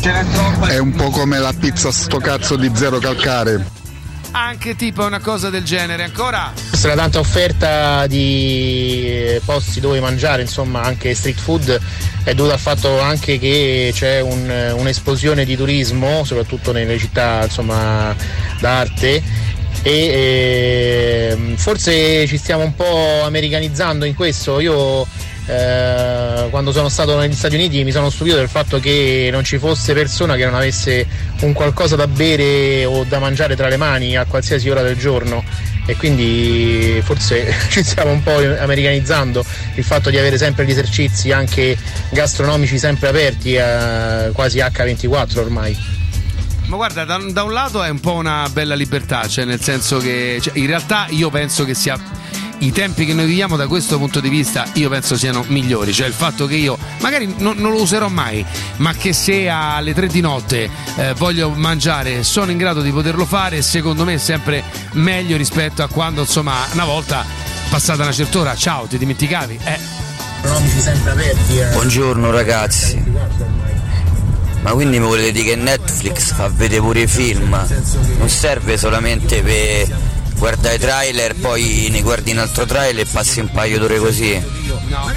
È un po' come la pizza sto cazzo di zero calcare. Anche tipo una cosa del genere. Ancora? Questa è la tanta offerta di posti dove mangiare, insomma anche street food, è dovuta al fatto anche che c'è un- un'esplosione di turismo, soprattutto nelle città insomma, d'arte e ehm, forse ci stiamo un po' americanizzando in questo. Io eh, quando sono stato negli Stati Uniti mi sono stupito del fatto che non ci fosse persona che non avesse un qualcosa da bere o da mangiare tra le mani a qualsiasi ora del giorno e quindi forse ci stiamo un po' americanizzando il fatto di avere sempre gli esercizi anche gastronomici sempre aperti eh, quasi H24 ormai. Ma guarda, da, da un lato è un po' una bella libertà, cioè nel senso che cioè, in realtà io penso che sia i tempi che noi viviamo da questo punto di vista io penso siano migliori, cioè il fatto che io magari non, non lo userò mai, ma che se alle 3 di notte eh, voglio mangiare sono in grado di poterlo fare, secondo me è sempre meglio rispetto a quando insomma una volta passata una certa ora, ciao, ti dimenticavi? Eh. Eh. Buongiorno ragazzi. Ma quindi mi volete dire che Netflix fa vedere pure i film? Non serve solamente per guardare i trailer, poi ne guardi un altro trailer e passi un paio d'ore così. No,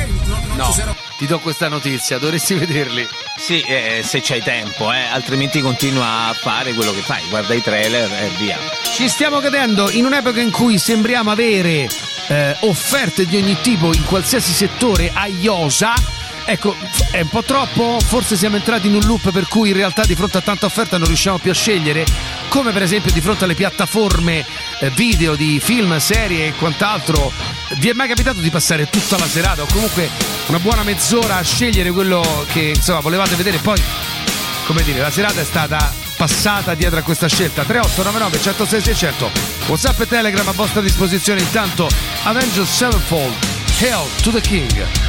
no, ti do questa notizia, dovresti vederli. Sì, eh, se c'hai tempo, eh, altrimenti continua a fare quello che fai, guarda i trailer e via. Ci stiamo cadendo in un'epoca in cui sembriamo avere eh, offerte di ogni tipo in qualsiasi settore a IOSA. Ecco, è un po' troppo, forse siamo entrati in un loop per cui in realtà di fronte a tanta offerta non riusciamo più a scegliere, come per esempio di fronte alle piattaforme eh, video di film, serie e quant'altro. Vi è mai capitato di passare tutta la serata o comunque una buona mezz'ora a scegliere quello che insomma volevate vedere poi come dire, la serata è stata passata dietro a questa scelta. 3899 106 600. WhatsApp e Telegram a vostra disposizione. Intanto Avengers Sevenfold, Hail to the King.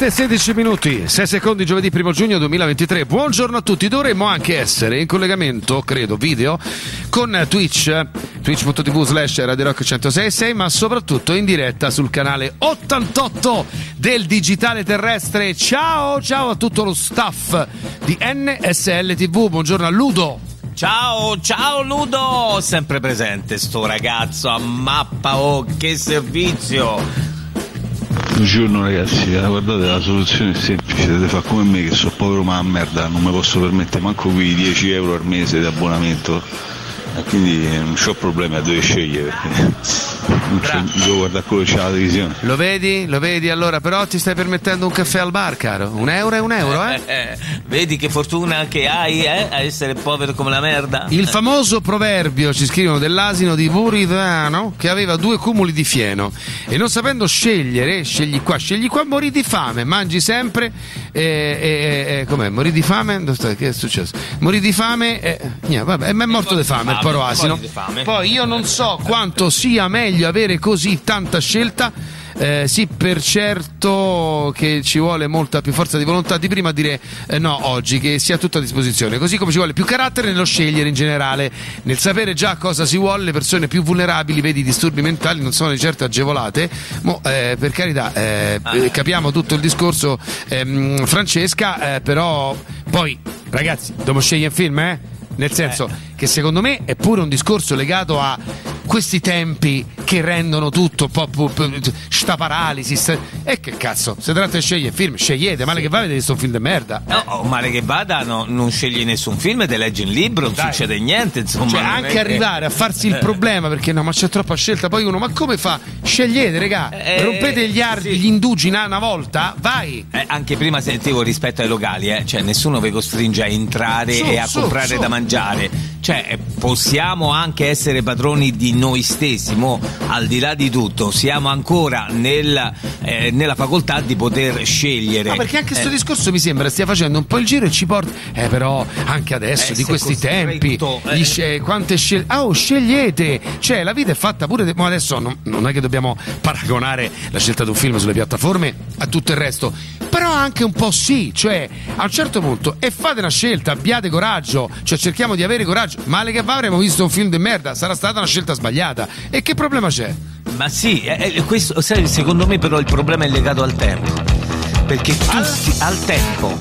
7-16 minuti, 6 secondi giovedì 1 giugno 2023. Buongiorno a tutti, dovremmo anche essere in collegamento, credo, video con Twitch, twitch.tv slash Radio Rock 106.6, ma soprattutto in diretta sul canale 88 del Digitale Terrestre. Ciao, ciao a tutto lo staff di NSL TV, buongiorno a Ludo. Ciao, ciao Ludo! Sempre presente sto ragazzo a mappa, oh che servizio! Buongiorno ragazzi, eh, guardate la soluzione è semplice, dovete fare come me che sono povero ma a merda, non mi posso permettere manco qui 10 euro al mese di abbonamento. Quindi non ho problemi a dove scegliere non c'è, devo guardare quello che c'è la televisione. Lo vedi? Lo vedi allora? Però ti stai permettendo un caffè al bar, caro. Un euro è un euro, eh? Eh, vedi che fortuna che hai, eh? A essere povero come la merda? Il famoso proverbio, ci scrivono, dell'asino di Buridano che aveva due cumuli di fieno e non sapendo scegliere, scegli qua, scegli qua, morì di fame, mangi sempre, e, e- e- com'è? Morì di fame? Che è successo? Morì di fame e, niente, vabbè, ma è morto di fame il poro asino. Poi io non so quanto sia meglio avere così tanta scelta. eh, sì, per certo che ci vuole molta più forza di volontà di prima a dire eh, no oggi, che sia tutto a disposizione, così come ci vuole più carattere nello scegliere in generale, nel sapere già cosa si vuole, le persone più vulnerabili, vedi i disturbi mentali non sono di certo agevolate, Mo, eh, per carità eh, eh, capiamo tutto il discorso ehm, Francesca, eh, però poi ragazzi, dobbiamo scegliere un film, eh? Nel senso che secondo me è pure un discorso legato a questi tempi che rendono tutto un po' sta paralisi. sta- E che cazzo, se tratta di scegliere film, scegliete, male che va, vedete sto film di merda. No, oh, male che vada, no, non scegli nessun film, te leggi un libro, non Dai. succede niente, insomma. Cioè, anche che- arrivare a farsi il Eh. problema perché no, ma c'è troppa scelta. Poi uno, ma come fa? Scegliete, regà, Eh, rompete gli, ardi, gli indugi una, una volta, vai. Eh, anche prima sentivo rispetto ai locali, eh, cioè nessuno vi costringe a entrare Su, e a su, comprare su. da mangiare. Cioè, eh, possiamo anche essere padroni di noi stessi, mo, al di là di tutto, siamo ancora nel, eh, nella facoltà di poter scegliere. No, perché anche questo Eh, discorso mi sembra stia facendo un po' il giro e ci porta. Eh, però anche adesso, Eh, di questi tempi, eh. gli sce- quante scelte. Ah, oh, scegliete! Cioè, la vita è fatta pure. de- Ma adesso non, non è che dobbiamo paragonare la scelta di un film sulle piattaforme a tutto il resto. Però anche un po' sì, cioè, a un certo punto, e fate una scelta, abbiate coraggio, cioè cerchiamo di avere coraggio. Male che va, avremo visto un film di merda, sarà stata una scelta sbagliata. E che problema c'è? Ma sì, eh, eh, questo, sai, secondo me però il problema è legato al tempo. Perché tutti al tempo.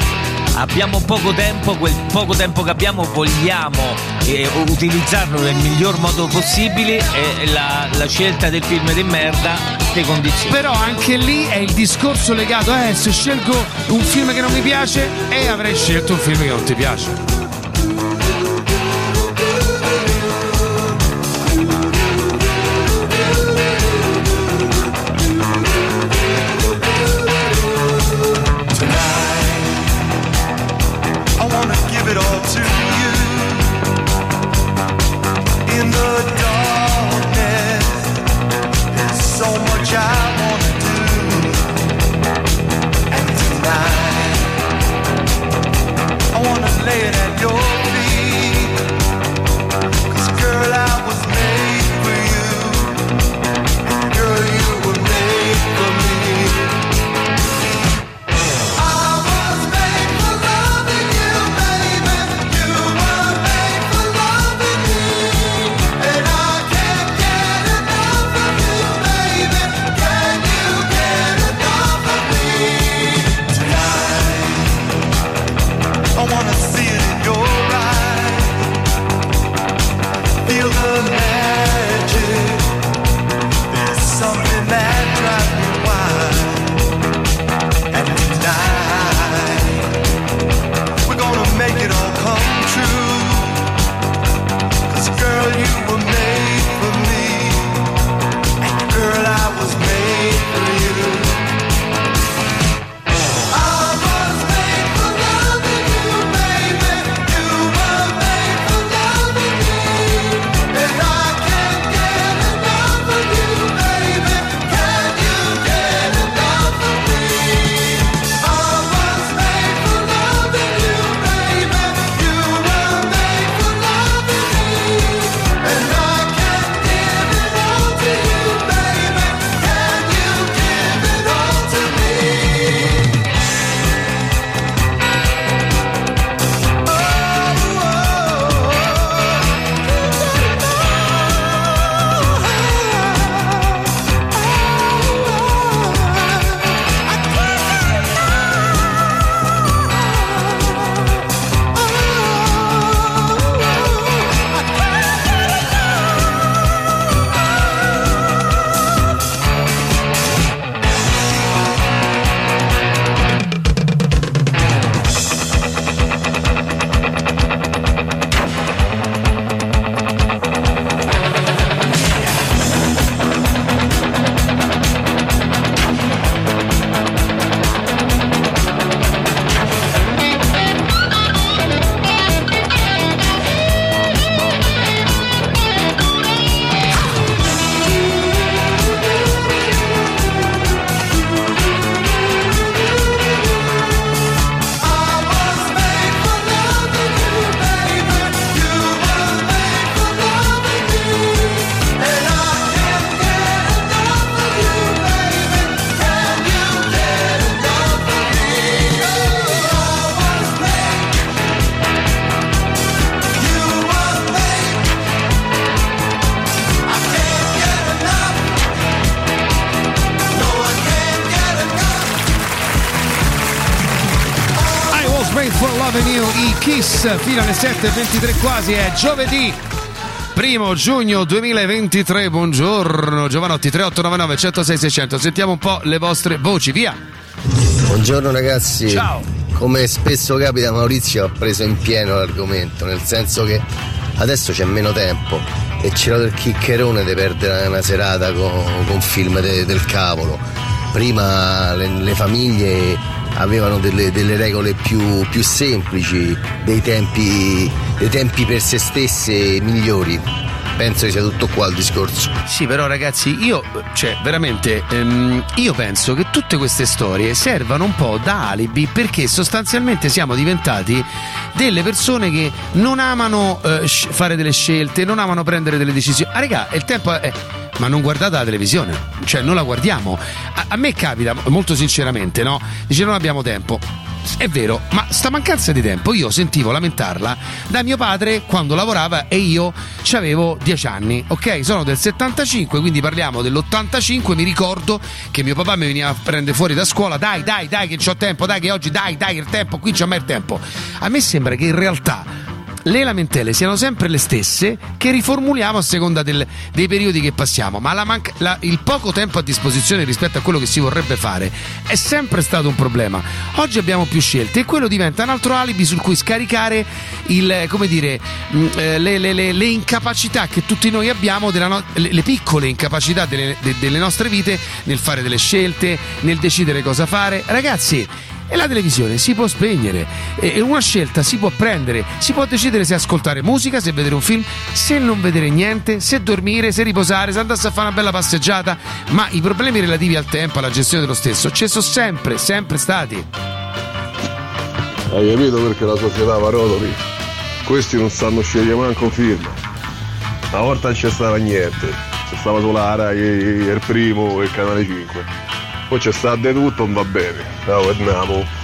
Abbiamo poco tempo, quel poco tempo che abbiamo vogliamo eh, utilizzarlo nel miglior modo possibile e la, la scelta del film di merda te condiziona. Però anche lì è il discorso legato, eh, se scelgo un film che non mi piace, e avrei scelto un film che non ti piace. Fino alle 7.23 quasi, è giovedì. Primo giugno 2023, buongiorno Giovanotti 3899 106 600, sentiamo un po' le vostre voci, via! Buongiorno ragazzi. Ciao. Come spesso capita Maurizio ha preso in pieno l'argomento, nel senso che adesso c'è meno tempo e c'era del chiccherone di perdere una serata con, con film de- del cavolo. Prima le, le famiglie avevano delle, delle regole più, più semplici, dei tempi, dei tempi per se stesse migliori. Penso che sia tutto qua il discorso. Sì, però ragazzi, io, cioè, veramente, ehm, io penso che tutte queste storie servano un po' da alibi perché sostanzialmente siamo diventati delle persone che non amano eh, fare delle scelte, non amano prendere delle decisioni. Ah, raga, il tempo è. Ma non guardate la televisione, cioè non la guardiamo. A, a me capita, molto sinceramente, no? Dice non abbiamo tempo. È vero, ma sta mancanza di tempo io sentivo lamentarla da mio padre quando lavorava e io avevo 10 anni, ok? Sono del 75, quindi parliamo dell'85, mi ricordo che mio papà mi veniva a prendere fuori da scuola, dai, dai, dai che c'ho tempo, dai che oggi, dai, dai, il tempo, qui c'è mai il tempo. A me sembra che in realtà le lamentele siano sempre le stesse che riformuliamo a seconda del- dei periodi che passiamo, ma la manca- la- il poco tempo a disposizione rispetto a quello che si vorrebbe fare è sempre stato un problema. Oggi abbiamo più scelte e quello diventa un altro alibi sul cui scaricare il, dire, mh, eh, le, le- le- le incapacità che tutti noi abbiamo, no- le, le piccole incapacità delle, de- delle nostre vite nel fare delle scelte, nel decidere cosa fare. Ragazzi, e la televisione si può spegnere e una scelta si può prendere, si può decidere se ascoltare musica, se vedere un film, se non vedere niente, se dormire, se riposare, se andarsi a fare una bella passeggiata, ma i problemi relativi al tempo, alla gestione dello stesso, ci sono sempre, sempre stati. Hai capito perché la società va rotoli? Questi non sanno scegliere manco un film. Una volta non c'è stava niente, c'è stava solo la Rai, il primo e il canale 5. Poi c'è stato di tutto, non va bene. Ciao, andiamo.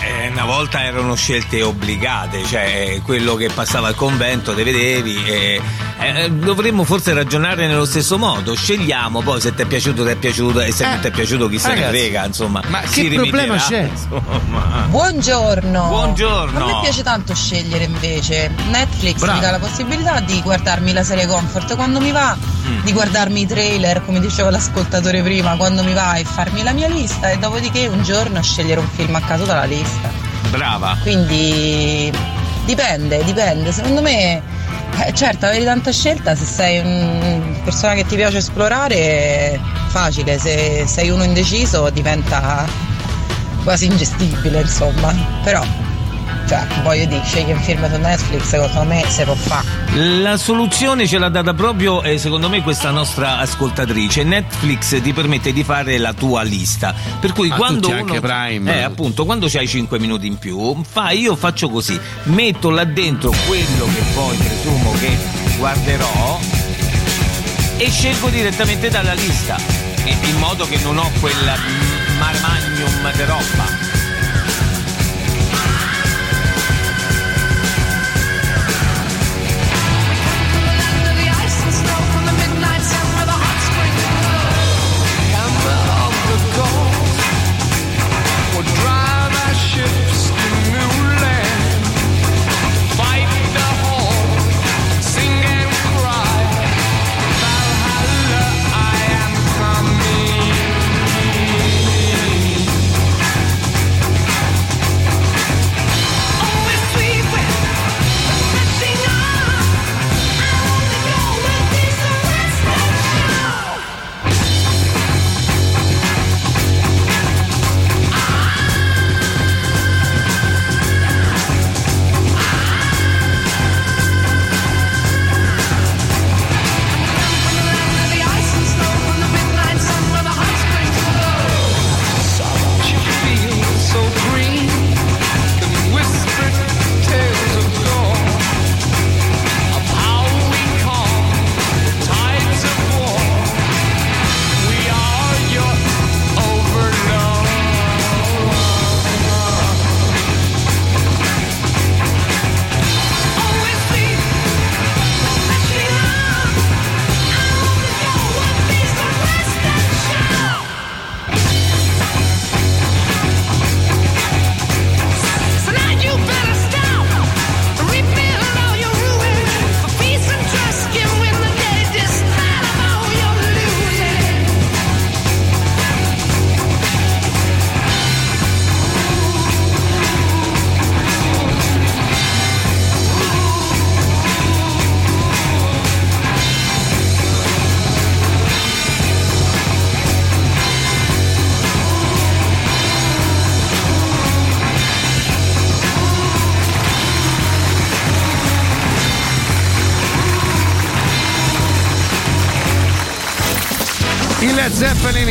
Eh, una volta erano scelte obbligate, cioè eh, quello che passava al convento te vedevi. eh, eh, dovremmo forse ragionare nello stesso modo. Scegliamo poi se ti è piaciuto, ti è piaciuto e se non ti è piaciuto, chi se ne ragazzi, frega, insomma. ma che problema c'è? insomma. Buongiorno. Buongiorno. A me piace tanto scegliere invece. Netflix Bravo. mi dà la possibilità di guardarmi la serie Comfort quando mi va, Mm. di guardarmi i trailer, come diceva l'ascoltatore prima, quando mi va e farmi la mia lista e dopodiché un giorno scegliere un film a caso dalla lista. Brava. Quindi dipende, dipende. Secondo me, eh, certo, avere tanta scelta, se sei una persona che ti piace esplorare, è facile, se sei uno indeciso diventa quasi ingestibile, insomma. Però, cioè, voglio dire, scegli un film su Netflix, secondo me se può fare. La soluzione ce l'ha data proprio, eh, secondo me, questa nostra ascoltatrice. Netflix ti permette di fare la tua lista. Per cui Ah, quando uno. anche Prime. Eh, appunto, quando c'hai 5 minuti in più, fai, io faccio così: metto là dentro quello che poi presumo che guarderò e scelgo direttamente dalla lista. In in modo che non ho quel marmagnum di roba.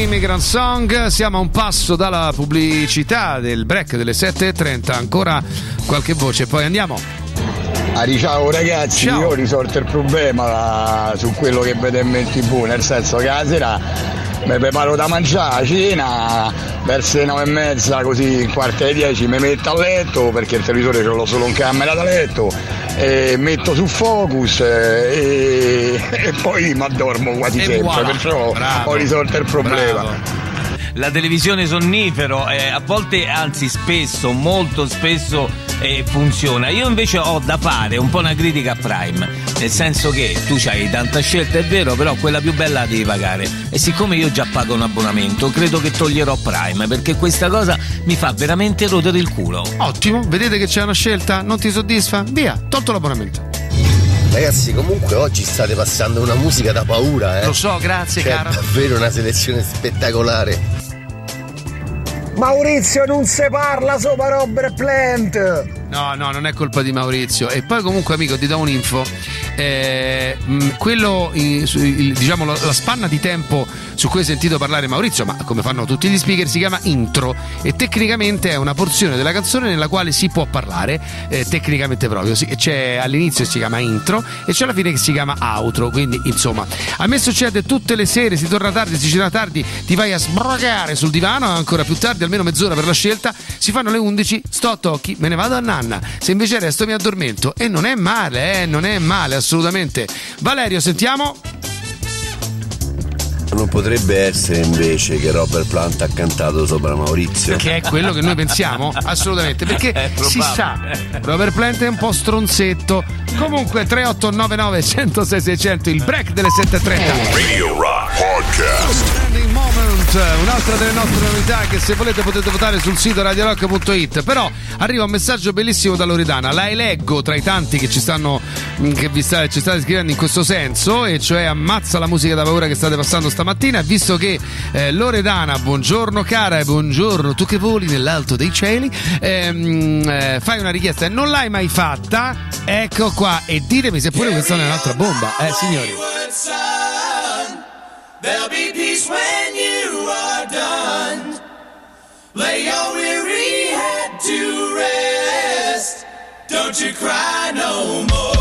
Immigrant Song, siamo a un passo dalla pubblicità del break delle 7.30, ancora qualche voce, poi andiamo. Ari, ciao ragazzi, io ho risolto il problema su quello che vedemmo in tv, nel senso che la sera mi preparo da mangiare, cena, verso le nove e mezza, così quarto alle dieci mi metto a letto, perché il televisore ce l'ho solo in camera da letto, e metto su focus e, e poi mi addormo quasi E sempre, voilà. perciò Bravo. ho risolto il problema. La televisione sonnifero eh, a volte, anzi spesso, molto spesso eh, funziona. Io invece ho da fare un po' una critica a Prime, nel senso che tu hai tanta scelta, è vero, però quella più bella la devi pagare. E siccome io già pago un abbonamento, credo che toglierò Prime, perché questa cosa mi fa veramente rodere il culo. Ottimo, vedete che c'è una scelta? Non ti soddisfa? Via, tolto l'abbonamento. Ragazzi, comunque oggi state passando una musica da paura, eh. Lo so, grazie, Cioè, cara. Davvero una selezione spettacolare. Maurizio non si parla sopra Robert Plant! No, no, non è colpa di Maurizio. E poi comunque, amico, ti do un'info. Eh, mh, quello, diciamo, la, la spanna di tempo su cui hai sentito parlare Maurizio, ma come fanno tutti gli speaker, si chiama intro e tecnicamente è una porzione della canzone nella quale si può parlare, eh, tecnicamente proprio. C'è all'inizio si chiama intro e c'è alla fine che si chiama outro. Quindi, insomma, a me succede tutte le sere, si torna tardi, si cena tardi, ti vai a sbragare sul divano, ancora più tardi, almeno mezz'ora per la scelta, si fanno le 11, sto a tocchi, me ne vado a nanna. Se invece resto mi addormento e non è male, eh, non è male assolutamente. Valerio, sentiamo. Non potrebbe essere invece che Robert Plant ha cantato sopra Maurizio? Che è quello che noi pensiamo? Assolutamente, perché si sa, Robert Plant è un po' stronzetto. Comunque 3899 106 600 il break delle 7.30. Radio Rock Podcast. Moment, un'altra delle nostre novità che se volete potete votare sul sito radiorock.it. Però arriva un messaggio bellissimo da Loredana, la eleggo tra i tanti che ci stanno che vi sta- ci state scrivendo in questo senso, e cioè ammazza la musica da paura che state passando stamattina, visto che eh, Loredana, buongiorno cara e buongiorno tu che voli nell'alto dei cieli, ehm, eh, fai una richiesta e non l'hai mai fatta, ecco qua e ditemi se pure questa è un'altra bomba, eh signori. There'll be peace when you are done. Lay your weary head to rest. Don't you cry no more.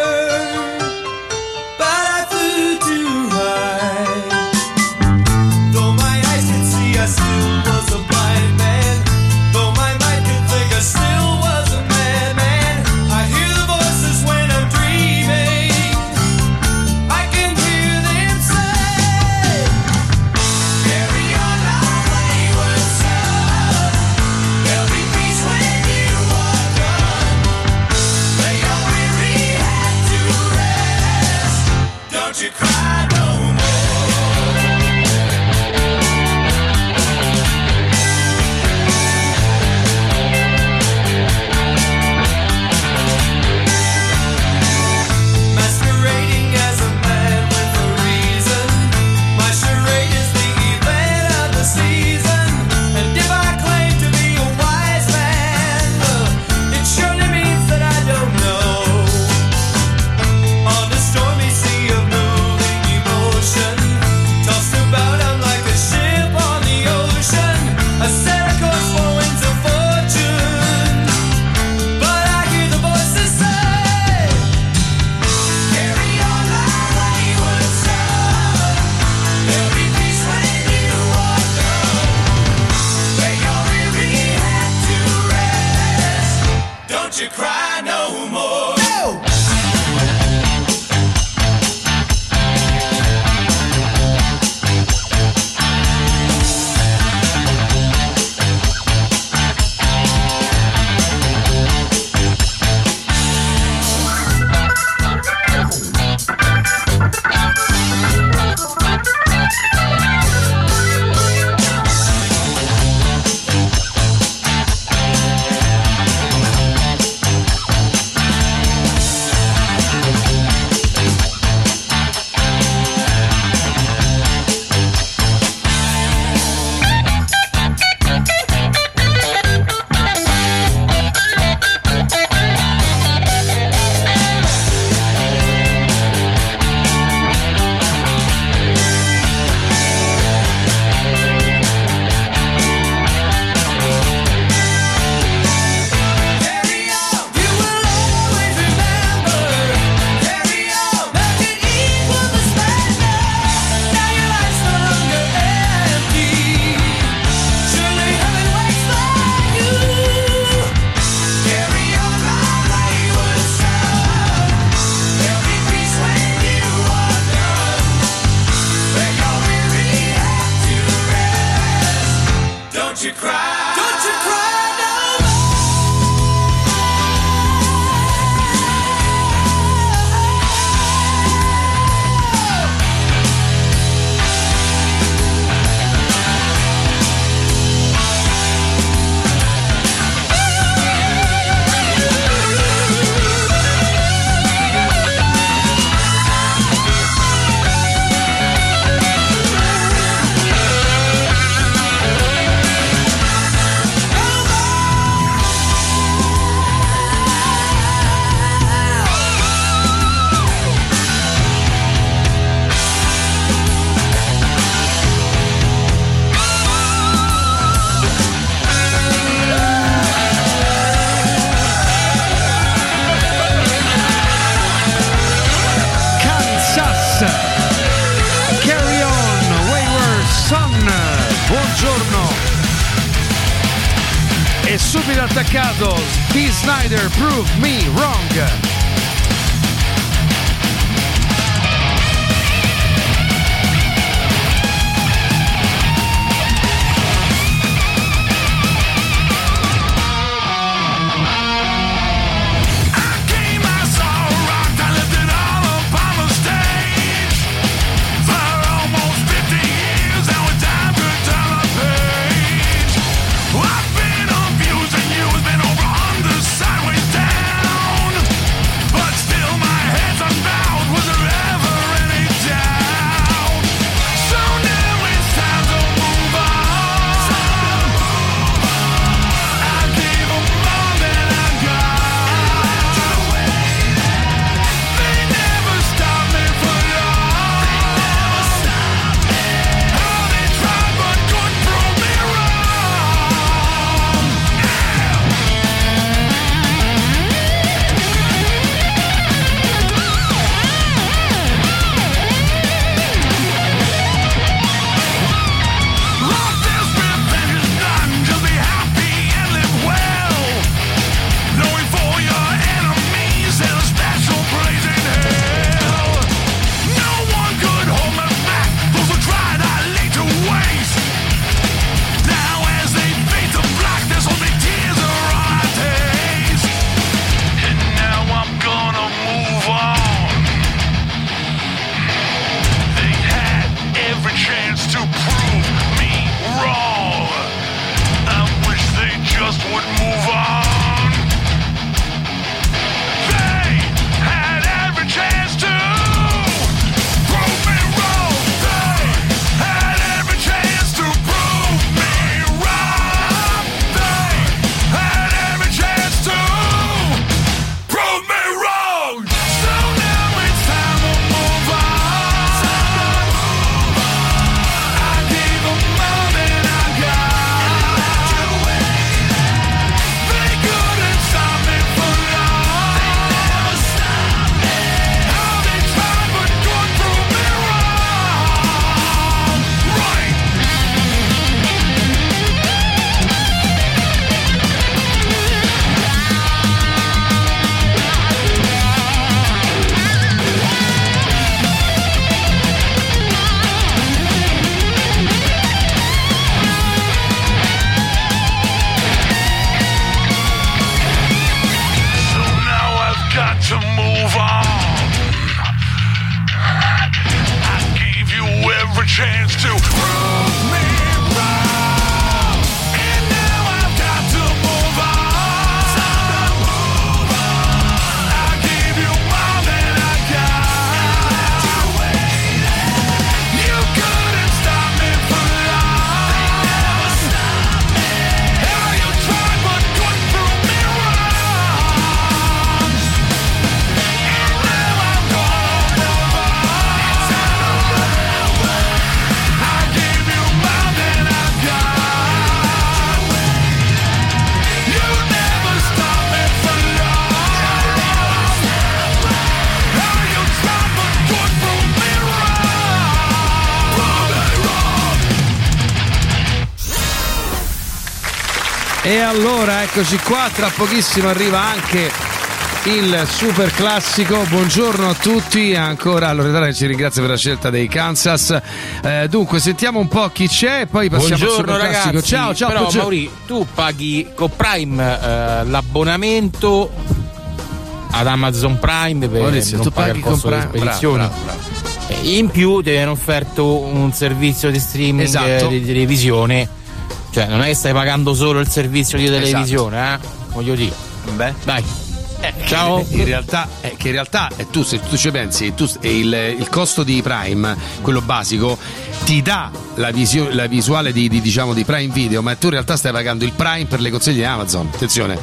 E allora eccoci qua, tra pochissimo arriva anche il super classico. Buongiorno a tutti. Ancora Loredana che ci ringrazia per la scelta dei Kansas. Eh, dunque, sentiamo un po' chi c'è e poi passiamo al Buongiorno super classico. ragazzi. Ciao, ciao. Però buongiorno. Mauri, tu paghi con Prime eh, l'abbonamento ad Amazon Prime per Maurizio, non tu paghi il costo Prime? Bravo, bravo, E In più ti viene offerto un servizio di streaming Esatto. di televisione. Cioè, non è che stai pagando solo il servizio di televisione, eh? Voglio dire. Beh. Dai. Ciao. Eh, In realtà, è che in realtà eh, tu, se tu ci pensi, tu, eh, il, il costo di Prime, quello basico, ti dà la, visio- la visuale di, di, diciamo, di Prime Video, ma tu in realtà stai pagando il Prime per le consegne di Amazon. Attenzione.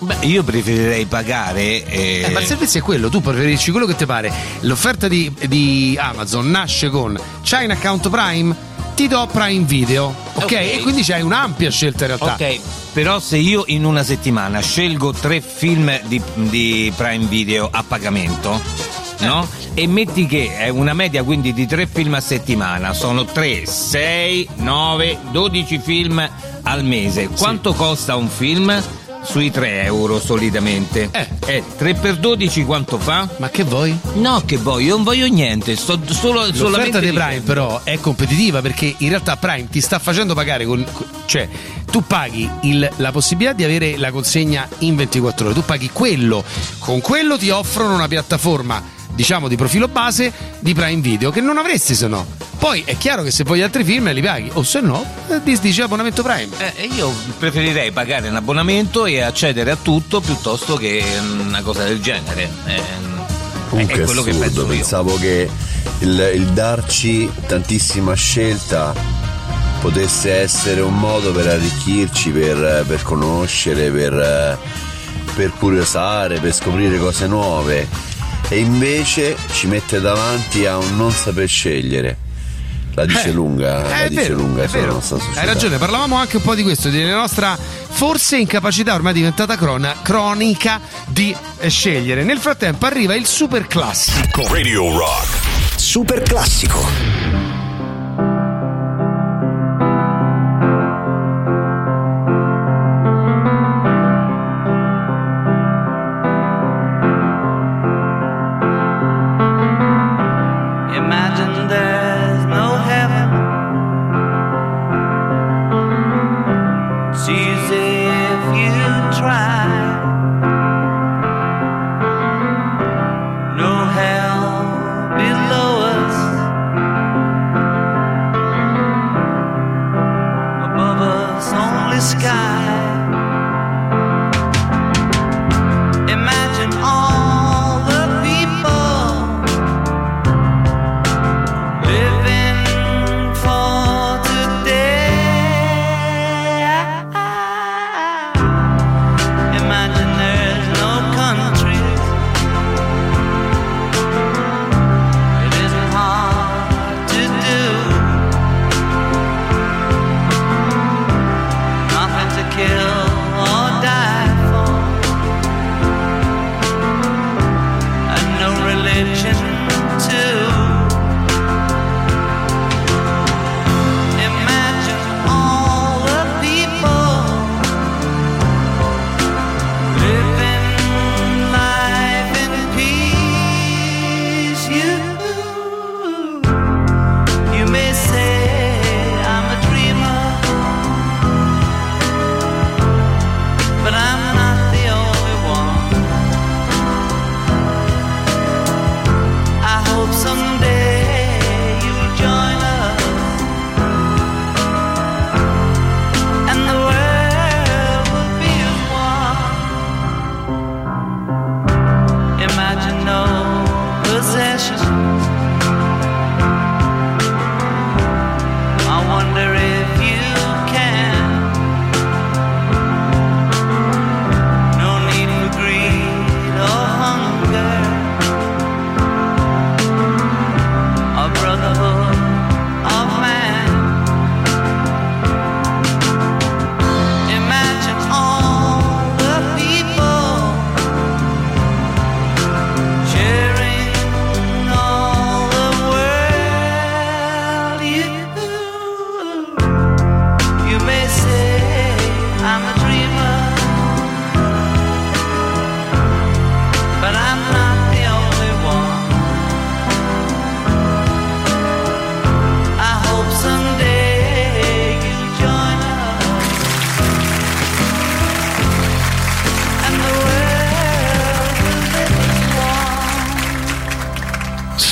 Beh, io preferirei pagare. eh, Eh, ma il servizio è quello, tu preferisci quello che ti pare. L'offerta di, di Amazon nasce con c'hai un account Prime, ti do Prime Video, ok? Ok. E quindi c'hai un'ampia scelta in realtà. Ok, però se io in una settimana scelgo tre film di, di Prime Video a pagamento, no? E metti che è una media quindi di tre film a settimana, sono 3, 6, 9, 12 film al mese. Quanto costa un film? Sui 3 euro solitamente. Eh. 3 per 12 quanto fa? Ma che vuoi? No, che vuoi? Io non voglio niente, sto solo L'offerta solamente di- Prime però è competitiva perché in realtà Prime ti sta facendo pagare con, cioè tu paghi il- la possibilità di avere la consegna in 24 ore, tu paghi quello, con quello ti offrono una piattaforma diciamo di profilo base di Prime Video che non avresti se no. Poi è chiaro che se vuoi altri film li paghi o se no eh, disdici abbonamento Prime. Eh, io preferirei pagare un abbonamento e accedere a tutto piuttosto che una cosa del genere. Eh, Comunque è quello che assurdo, penso io. pensavo che il, il darci tantissima scelta potesse essere un modo per arricchirci, per, per conoscere, per, per curiosare, per scoprire cose nuove e invece ci mette davanti a un non saper scegliere. La dice Eh, lunga, eh, la è dice vero, lunga è sulla vero. nostra società. Hai ragione, parlavamo anche un po' di questo, della nostra forse incapacità ormai diventata crona- cronica di eh, scegliere. Nel frattempo arriva il super classico. Radio Rock. Super classico.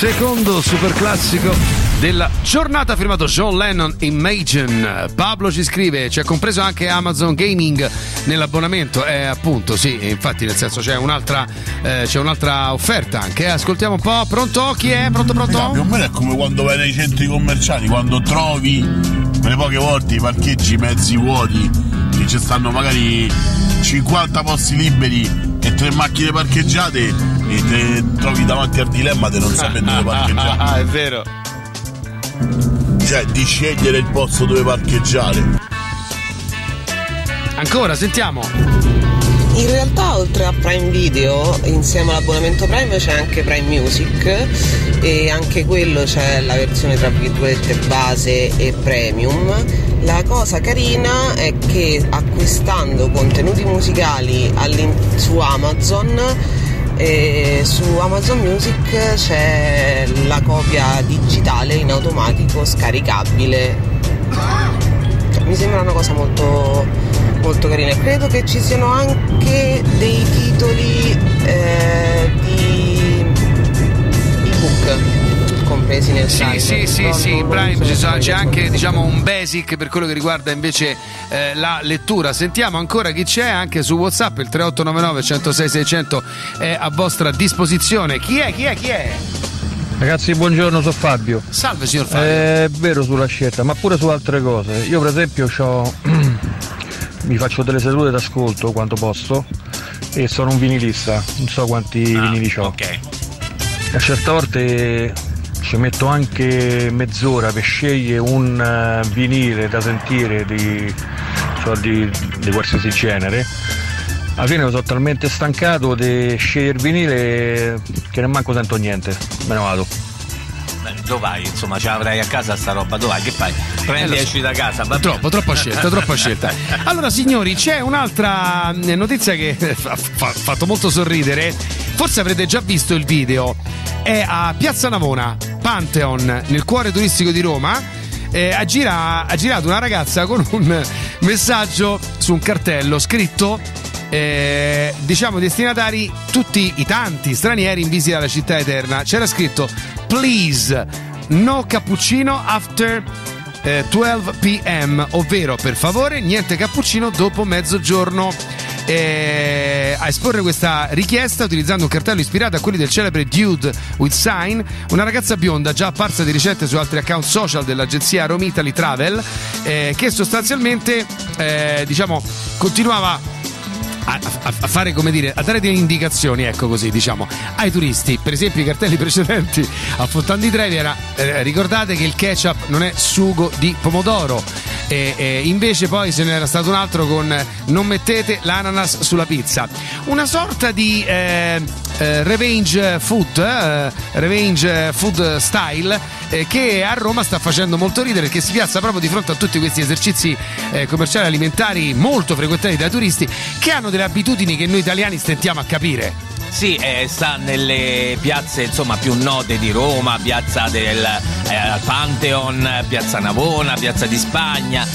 Secondo super classico della giornata firmato John Lennon Imagine. Pablo ci scrive: c'è compreso anche Amazon Gaming nell'abbonamento. Eh, appunto, sì, infatti, nel senso c'è un'altra, eh, c'è un'altra offerta anche. Ascoltiamo un po'. Pronto? Chi è? Pronto, pronto? Più o meno è come quando vai nei centri commerciali, quando trovi quelle poche volte i parcheggi mezzi vuoti, che ci stanno magari 50 posti liberi e tre macchine parcheggiate e te trovi davanti al dilemma di non sapere dove parcheggiare. Ah, è vero. Cioè, di scegliere il posto dove parcheggiare. Ancora, sentiamo. In realtà oltre a Prime Video, insieme all'abbonamento Prime c'è anche Prime Music e anche quello c'è la versione tra virgolette base e premium. La cosa carina è che acquistando contenuti musicali su Amazon e su Amazon Music c'è la copia digitale in automatico scaricabile. Mi sembra una cosa molto, molto carina. Credo che ci siano anche dei titoli eh, di ebook compresi nel Sì, site. sì, sì, Però sì, Prime c'è anche diciamo un basic per quello che riguarda invece eh, la lettura. Sentiamo ancora chi c'è anche su WhatsApp, il 3899 106 600 è a vostra disposizione. Chi è? Chi è? Chi è? Ragazzi, buongiorno, sono Fabio. Salve signor Fabio. È vero sulla scelta, ma pure su altre cose. Io per esempio mi faccio delle sedute d'ascolto quando posso e sono un vinilista, non so quanti vinili ho. A certe volte ci metto anche mezz'ora per scegliere un eh, vinile da sentire di, cioè di, di qualsiasi genere. Alla fine sono talmente stancato di scegliere il vinile che non manco sento niente, me ne vado. Dove vai? Insomma, ce l'avrai a casa sta roba, dove vai? Che fai? Prendi Eh, e esci da casa. va Troppo, troppa scelta, troppa scelta. Allora, signori, c'è un'altra eh, notizia che ha fa- fatto molto sorridere. Forse avrete già visto il video. È a Piazza Navona, Pantheon, nel cuore turistico di Roma. Eh, ha, gira- ha girato una ragazza con un messaggio su un cartello scritto. eh, diciamo destinatari tutti i tanti stranieri in visita alla città eterna c'era scritto please no cappuccino after eh, 12 pm, ovvero per favore niente cappuccino dopo mezzogiorno. Eh, a esporre questa richiesta utilizzando un cartello ispirato a quelli del celebre Dude with Sign, una ragazza bionda già apparsa di recente su altri account social dell'agenzia Rome Italy Travel, eh, che sostanzialmente eh, diciamo continuava a, a- fare come dire a dare delle indicazioni ecco così diciamo ai turisti. Per esempio i cartelli precedenti a Fontana di Trevi era eh, ricordate che il ketchup non è sugo di pomodoro. E, e invece poi se n'era stato un altro con eh, non mettete l'ananas sulla pizza. Una sorta di eh, eh, revenge food eh, revenge food style eh, che a Roma sta facendo molto ridere che si piazza proprio di fronte a tutti questi esercizi eh, commerciali alimentari molto frequentati dai turisti che hanno delle abitudini che noi italiani stentiamo a capire. Sì, eh, sta nelle piazze insomma più note di Roma, piazza del eh, Pantheon, piazza Navona, piazza di Spagna.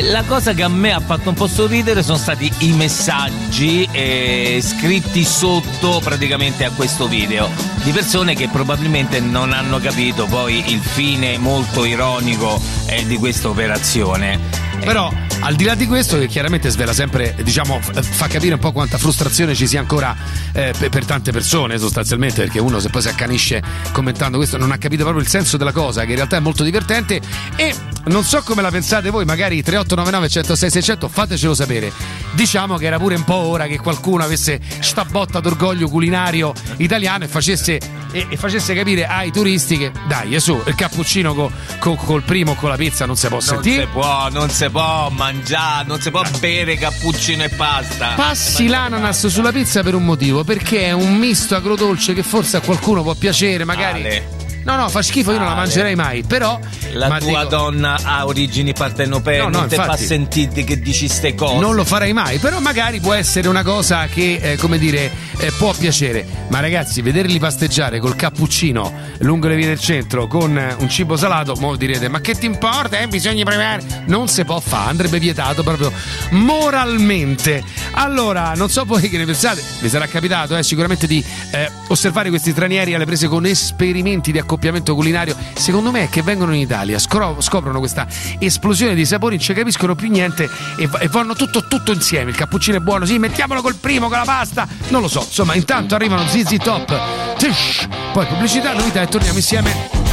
La cosa che a me ha fatto un po' sorridere sono stati i messaggi eh, scritti sotto praticamente a questo video di persone che probabilmente non hanno capito poi il fine molto ironico eh, di questa operazione. Però al di là di questo, che chiaramente svela sempre, diciamo, fa capire un po' quanta frustrazione ci sia ancora eh, per, tante persone, sostanzialmente, perché uno se poi si accanisce commentando questo non ha capito proprio il senso della cosa, che in realtà è molto divertente. E non so come la pensate voi, magari 3899 106 600, fatecelo sapere. Diciamo che era pure un po' ora che qualcuno avesse sta botta d'orgoglio culinario italiano e facesse, e, e facesse capire ai turisti che dai, è su, il cappuccino co- co- col primo o con la pizza non si può Non sentire. si può, non si può mangiare, non si può bere cappuccino e pasta. Passi l'ananas sulla pizza per un motivo, perché è un misto agrodolce che forse a qualcuno può piacere, magari. Ale. No, no, fa schifo, io non la mangerei mai, però La tua dico- donna ha origini partenopee, No, no, non ti fa sentire che dici ste cose. Non lo farei mai, però magari può essere una cosa che, eh, come dire, eh, può piacere. Ma ragazzi, vederli pasteggiare col cappuccino lungo le vie del centro con eh, un cibo salato, mo direte, ma che ti importa? Eh? Bisogna premiare. Non si può fare, andrebbe vietato proprio moralmente. Allora, non so voi che ne pensate, vi sarà capitato eh, sicuramente di eh, osservare questi stranieri alle prese con esperimenti di accoppiamento culinario. Secondo me è che vengono in Italia, scoprono questa esplosione di sapori, non ci capiscono più niente e, e vanno tutto, tutto insieme. Il cappuccino è buono, sì, mettiamolo col primo, con la pasta. Non lo so, insomma, intanto arrivano ZZ Top, Tish, poi pubblicità, novità e torniamo insieme.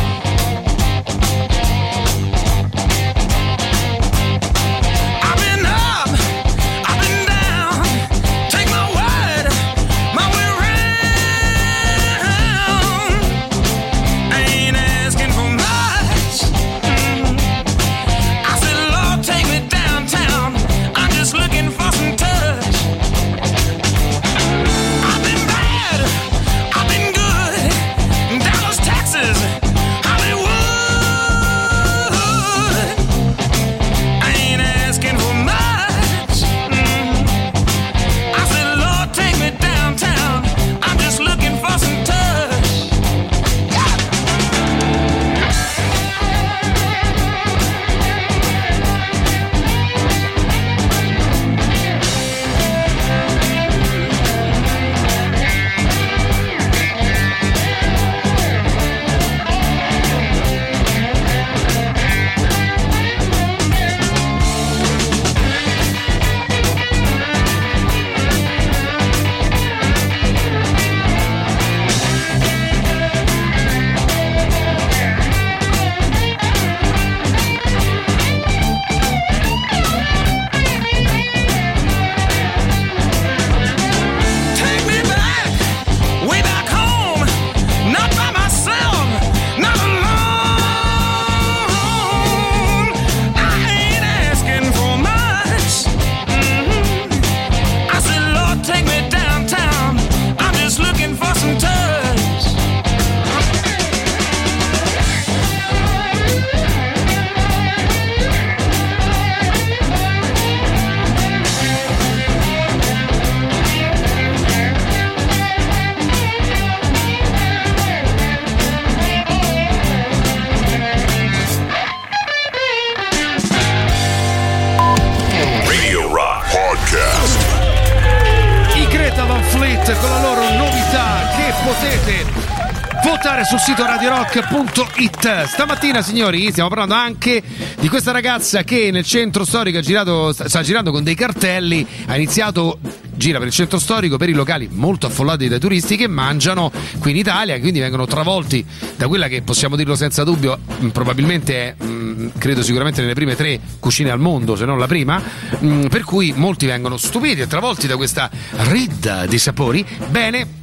Sul sito radiorock.it. Stamattina, signori, stiamo parlando anche di questa ragazza che nel centro storico girato, sta, girando con dei cartelli, ha iniziato gira per il centro storico per i locali molto affollati dai turisti che mangiano qui in Italia, quindi vengono travolti da quella che possiamo dirlo senza dubbio, mh, probabilmente è, mh, credo sicuramente nelle prime tre cucine al mondo, se non la prima, mh, per cui molti vengono stupiti e travolti da questa ridda di sapori. Bene,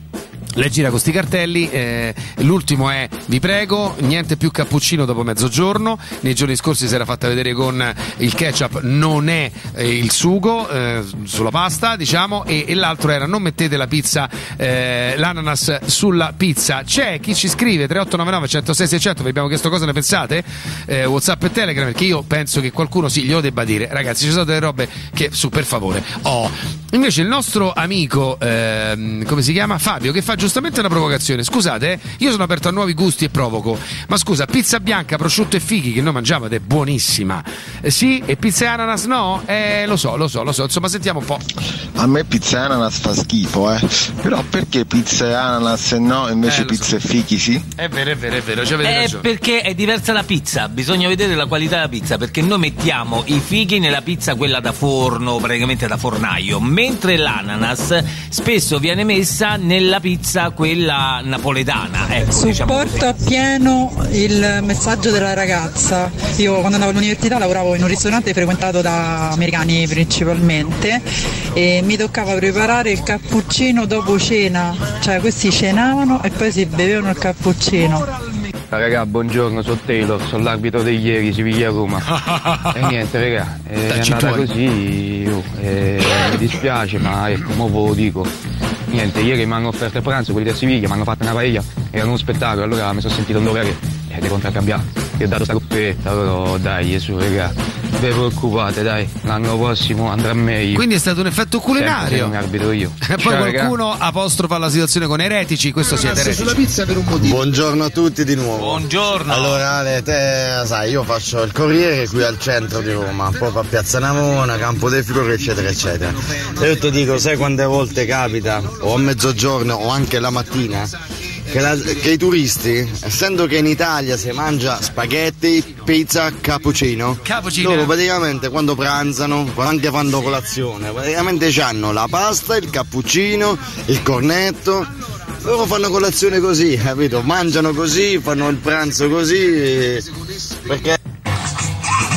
lei gira con sti cartelli, eh, l'ultimo è vi prego, niente più cappuccino dopo mezzogiorno, nei giorni scorsi si era fatta vedere con il ketchup, non è eh, il sugo eh, sulla pasta diciamo e, e l'altro era non mettete la pizza, eh, l'ananas sulla pizza. C'è chi ci scrive 3899 106 600, vi abbiamo chiesto cosa ne pensate, eh, Whatsapp e Telegram perché io penso che qualcuno sì glielo debba dire, ragazzi ci sono delle robe che su per favore. Oh. Invece il nostro amico, ehm, come si chiama? Fabio, che fa giustamente una provocazione. Scusate, eh, io sono aperto a nuovi gusti e provoco. Ma scusa, pizza bianca, prosciutto e fichi che noi mangiamo ed è buonissima. Eh, sì, e pizza e ananas no? Eh, lo so, lo so, lo so. Insomma, sentiamo un po'. A me pizza e ananas fa schifo, eh. Però perché pizza e ananas e no, invece Eh, lo so. pizza e fichi sì? È vero, è vero, è vero, ci avete È ragione. perché è diversa la pizza, bisogna vedere la qualità della pizza, perché noi mettiamo i fighi nella pizza quella da forno, praticamente da fornaio, mentre l'ananas spesso viene messa nella pizza quella napoletana. Ecco, diciamo. Supporto appieno il messaggio della ragazza. Io quando andavo all'università lavoravo in un ristorante frequentato da americani principalmente e mi toccava preparare il cappuccino dopo cena, cioè questi cenavano e poi si bevevano il cappuccino. Raga, buongiorno, sono Taylor, sono l'arbitro di ieri, Siviglia Roma. e niente, raga, è Dacci andata così, oh, eh, mi dispiace, ma ecco, mo ve lo dico. Niente, ieri mi hanno offerto il pranzo, quelli del Siviglia, mi hanno fatto una paella, era uno spettacolo, allora mi sono sentito un dovere eh, di contraccambiare. Gli ho dato sta coppetta, loro dai, su, raga, non vi preoccupate, dai, l'anno prossimo andrà meglio. Quindi è stato un effetto culinario. Non arbitro io. E poi Ciao, raga. qualcuno apostrofa la situazione con eretici, questo siete eretici. pizza per un motivo. Buongiorno a tutti di nuovo. Buongiorno. Allora Ale, te sai, io faccio il corriere qui al centro di Roma, proprio a Piazza Navona, Campo dei Fiori, eccetera, eccetera. E io ti dico, sai quante volte capita, o a mezzogiorno o anche la mattina, che, la- che i turisti, essendo che in Italia si mangia spaghetti, pizza, cappuccino, Cappuccino. loro praticamente quando pranzano, quando anche fanno colazione, praticamente hanno la pasta, il cappuccino, il cornetto, loro fanno colazione così, capito? Mangiano così, fanno il pranzo così, perché...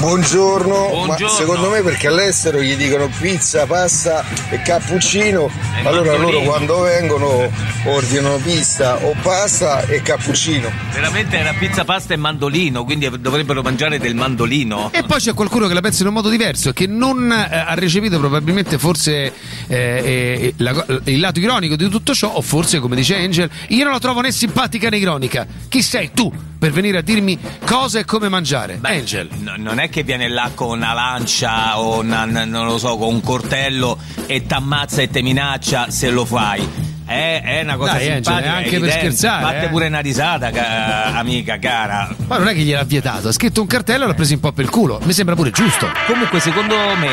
Buongiorno, Buongiorno. ma secondo me perché all'estero gli dicono pizza, pasta e cappuccino, allora mandolino. loro quando vengono ordinano pizza o pasta e cappuccino. Veramente era pizza, pasta e mandolino, quindi dovrebbero mangiare del mandolino. E poi c'è qualcuno che la pensa in un modo diverso, che non eh, ha recepito probabilmente forse eh, eh, la- il lato ironico di tutto ciò, o forse, come dice Angel, io non la trovo né simpatica né ironica. Chi sei tu per venire a dirmi cosa e come mangiare? Angel. No, non è che viene là con una lancia o una- n- non lo so, con un coltello e t'ammazza e te minaccia se lo fai. È, è una cosa Dai, Angel, simpatica. è anche per evidente. scherzare, Fate eh. pure una risata, ca- amica cara. Ma non è che gliel'ha vietato, ha scritto un cartello e l'ha preso un po' per il culo. Mi sembra pure giusto. Comunque, secondo me,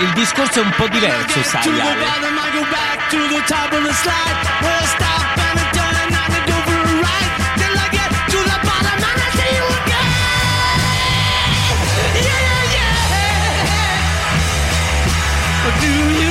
il discorso è un po' diverso, sai, Ale. You,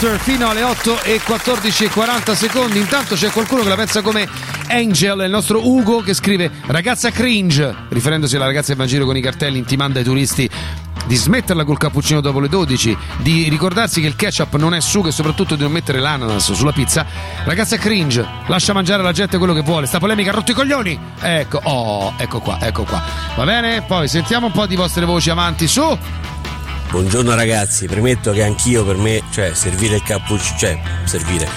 Skelter fino alle 8 e 14 e 40 secondi. Intanto c'è qualcuno che la pensa come Angel, il nostro Ugo, che scrive ragazza cringe, riferendosi alla ragazza che va in giro con i cartelli intimando ai turisti di smetterla col cappuccino dopo le 12, di ricordarsi che il ketchup non è sugo e soprattutto di non mettere l'ananas sulla pizza. Ragazza cringe, lascia mangiare alla gente quello che vuole. Sta polemica ha rotto i coglioni. Ecco, oh, ecco qua, ecco qua. Va bene? Poi sentiamo un po' di vostre voci avanti su. Buongiorno ragazzi, premetto che anch'io per me, cioè servire il cappuccino, cioè servire,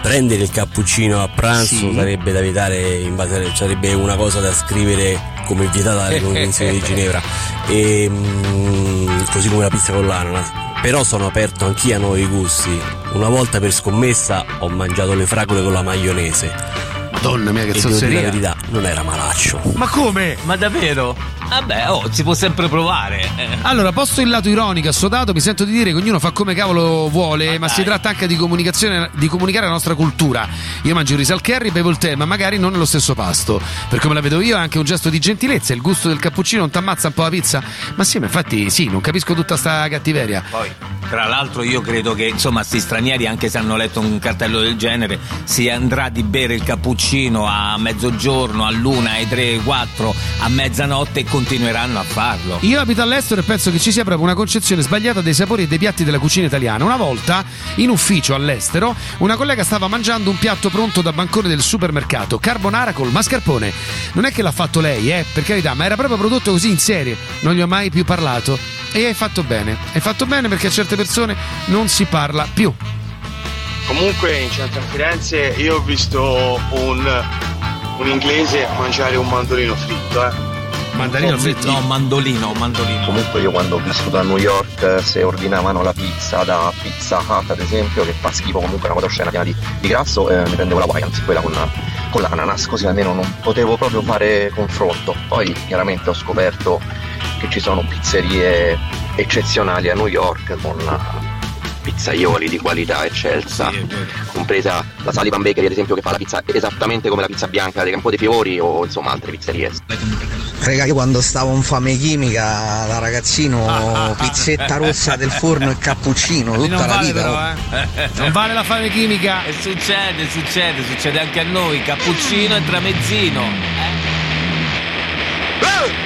prendere il cappuccino a pranzo Sì. sarebbe da vietare in base sarebbe una cosa da scrivere come vietata dalle convenzioni di Ginevra. E, mm, così come la pizza con l'ananas. Però sono aperto anch'io a nuovi gusti. Una volta per scommessa ho mangiato le fragole con la maionese. Madonna mia, che e devo dire zozzeria. la verità, non era malaccio. Ma come? Ma davvero? Vabbè, oh, si può sempre provare. eh. Allora, posto il lato ironico assodato, mi sento di dire che ognuno fa come cavolo vuole, ma, si tratta anche di comunicazione, di comunicare la nostra cultura. Io mangio il riso al curry, bevo il tè, ma magari non nello stesso pasto. Per come la vedo io è anche un gesto di gentilezza, il gusto del cappuccino non t'ammazza un po' la pizza? Ma sì, ma infatti sì, non capisco tutta sta cattiveria. Poi, tra l'altro, io credo che insomma, sti stranieri, anche se hanno letto un cartello del genere, si andrà di bere il cappuccino a mezzogiorno, all'una, alle tre, alle quattro, a mezzanotte e continueranno a farlo. Io abito all'estero e penso che ci sia proprio una concezione sbagliata dei sapori e dei piatti della cucina italiana. Una volta, in ufficio all'estero, una collega stava mangiando un piatto pronto da bancone del supermercato, carbonara col mascarpone. Non è che l'ha fatto lei, eh, per carità, ma era proprio prodotto così in serie. Non gli ho mai più parlato. E hai fatto bene. Hai fatto bene perché a certe persone non si parla più. Comunque in centro a Firenze io ho visto un, un inglese mangiare un mandolino fritto, eh. Mandarino fritto? No, mandolino, mandolino. Comunque io quando ho vissuto a New York se ordinavano la pizza da Pizza Hut ad esempio che fa schifo comunque una cosa oscena piena di, di grasso eh, mi prendevo la Wayans quella con, con l'ananas così almeno non potevo proprio fare confronto poi chiaramente ho scoperto che ci sono pizzerie eccezionali a New York con eh, pizzaioli di qualità eccelsa compresa la Sullivan Bakery ad esempio che fa la pizza esattamente come la pizza bianca del Campo dei Fiori o insomma altre pizzerie Raga, io quando stavo in fame chimica da ragazzino, pizzetta rossa del forno e cappuccino tutta non la vale vita. però, eh. Non vale la fame chimica. E succede, succede, succede anche a noi, cappuccino e tramezzino. I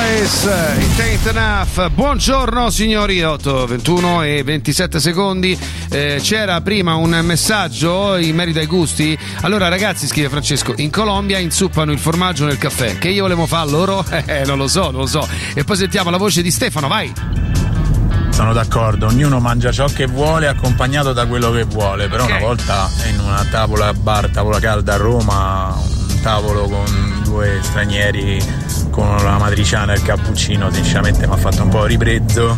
Boys, It Ain't Enough. Buongiorno signori, 8, 21 e 27 secondi. Eh, c'era prima un messaggio in merito ai gusti. Allora ragazzi, scrive Francesco, in Colombia inzuppano il formaggio nel caffè. Che io volevo fare loro? Eh, non lo so, non lo so. E poi sentiamo la voce di Stefano, vai. Sono d'accordo, ognuno mangia ciò che vuole accompagnato da quello che vuole, però Ok. una volta in una tavola bar, tavola calda a Roma, un tavolo con due stranieri con la matriciana e il cappuccino, sinceramente mi ha fatto un po' ribrezzo.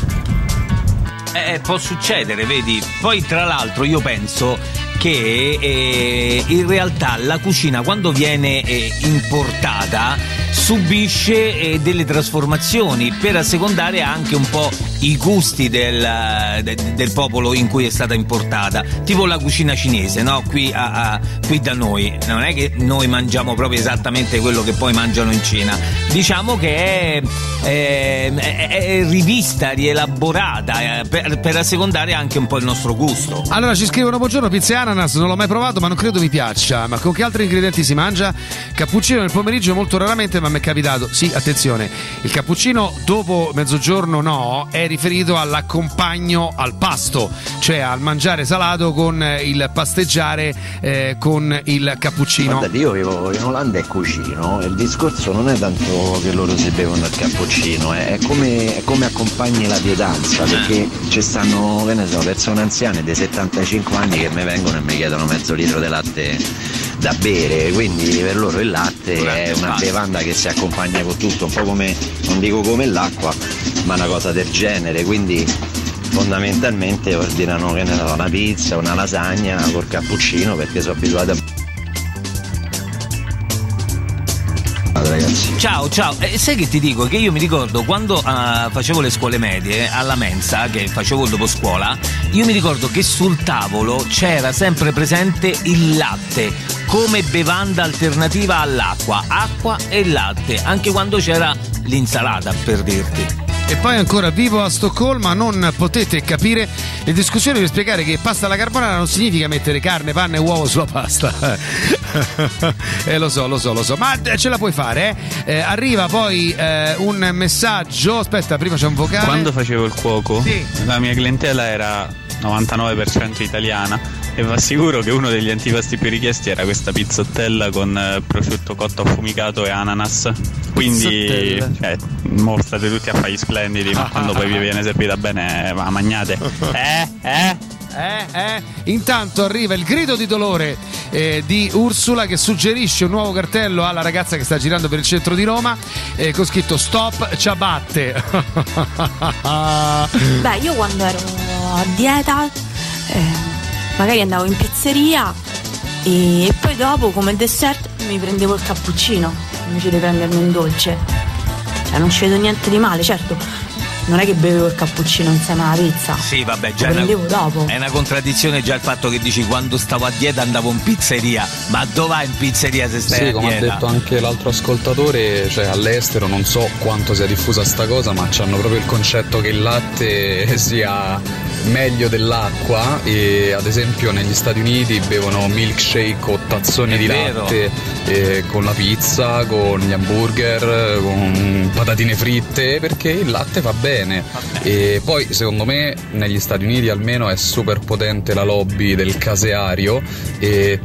Eh, può succedere, vedi. Poi, tra l'altro, io penso che eh, in realtà la cucina, quando viene eh, importata, subisce eh, delle trasformazioni per assecondare anche un po' i gusti del, de- del popolo in cui è stata importata. Tipo la cucina cinese, no? Qui, a- a- qui da noi. Non è che noi mangiamo proprio esattamente quello che poi mangiano in Cina. Diciamo che è, è- è- è rivista, rielaborata eh, per, per assecondare anche un po' il nostro gusto. Allora ci scrivono buongiorno pizza e ananas, non l'ho mai provato ma non credo mi piaccia. Ma con che altri ingredienti si mangia? Cappuccino nel pomeriggio molto raramente ma mi è capitato. Sì, attenzione, il cappuccino dopo mezzogiorno no, è riferito all'accompagno al pasto, cioè al mangiare salato con eh, il pasteggiare eh, con il cappuccino. Guardate, io vivo in Olanda e cucino il discorso non è tanto che loro si bevono il cappuccino, è, come, è come accompagni la pietanza, perché ci stanno, che ne so, persone anziane dei 75 anni che mi vengono e mi chiedono mezzo litro di latte da bere, quindi per loro il latte è una bevanda che si accompagna con tutto, un po' come, non dico come l'acqua, ma una cosa del genere, quindi fondamentalmente ordinano che ne so, una pizza, una lasagna col cappuccino perché sono abituati a ragazzi. Ciao, ciao. Eh, sai che ti dico? Che io mi ricordo quando ah, facevo le scuole medie alla mensa, che facevo il doposcuola, io mi ricordo che sul tavolo c'era sempre presente il latte come bevanda alternativa all'acqua, acqua e latte, anche quando c'era l'insalata, per dirti. E poi ancora vivo a Stoccolma, non potete capire le discussioni per spiegare che pasta alla carbonara non significa mettere carne, panna e uovo sulla pasta. eh, lo so, lo so, lo so, ma eh, ce la puoi fare, eh? Eh, arriva poi eh, un messaggio, aspetta, prima c'è un vocale. Quando facevo il cuoco, Sì. la mia clientela era 99% italiana e vi assicuro che uno degli antipasti più richiesti era questa pizzottella con eh, prosciutto cotto affumicato e ananas. Quindi, cioè, mo state tutti a fare gli splendidi, ma quando poi vi viene servita bene, va, magnate. Eh, eh. Eh, eh. Intanto arriva il grido di dolore eh, di Ursula che suggerisce un nuovo cartello alla ragazza che sta girando per il centro di Roma eh, con scritto Stop ciabatte. Beh, io quando ero a dieta, eh, magari andavo in pizzeria e poi dopo, come dessert, mi prendevo il cappuccino invece di prendermi un dolce. Cioè, non ci vedo niente di male, certo. Non è che bevevo il cappuccino insieme alla pizza. Sì, vabbè, già Lo è una, prendevo dopo. è una contraddizione già il fatto che dici quando stavo a dieta andavo in pizzeria. Ma dove vai in pizzeria se stai Sì, a come ha dieta? detto anche l'altro ascoltatore, cioè all'estero non so quanto sia diffusa sta cosa, ma hanno proprio il concetto che il latte sia meglio dell'acqua e ad esempio negli Stati Uniti bevono milkshake o tazzoni È di vero. latte eh, con la pizza, con gli hamburger, con patatine fritte perché il latte va bene. E poi secondo me negli Stati Uniti almeno è super potente la lobby del caseario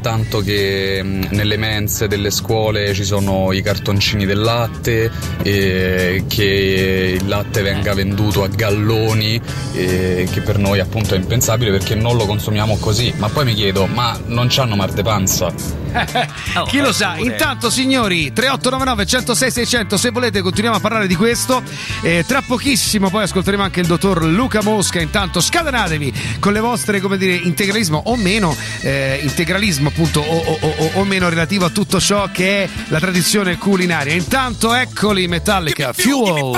tanto che mh, nelle mense delle scuole ci sono i cartoncini del latte che il latte venga venduto a galloni che per noi appunto è impensabile perché non lo consumiamo così. Ma poi mi chiedo, ma non c'hanno mal de panza? Chi lo sa? Intanto, signori, 3899 106 600, se volete continuiamo a parlare di questo. Eh, tra pochissimo poi ascolteremo anche il dottor Luca Mosca. Intanto scatenatevi con le vostre, come dire, integralismo o meno, eh, integralismo appunto o, o- o- o meno relativo a tutto ciò che è la tradizione culinaria. Intanto eccoli Metallica, Fuel.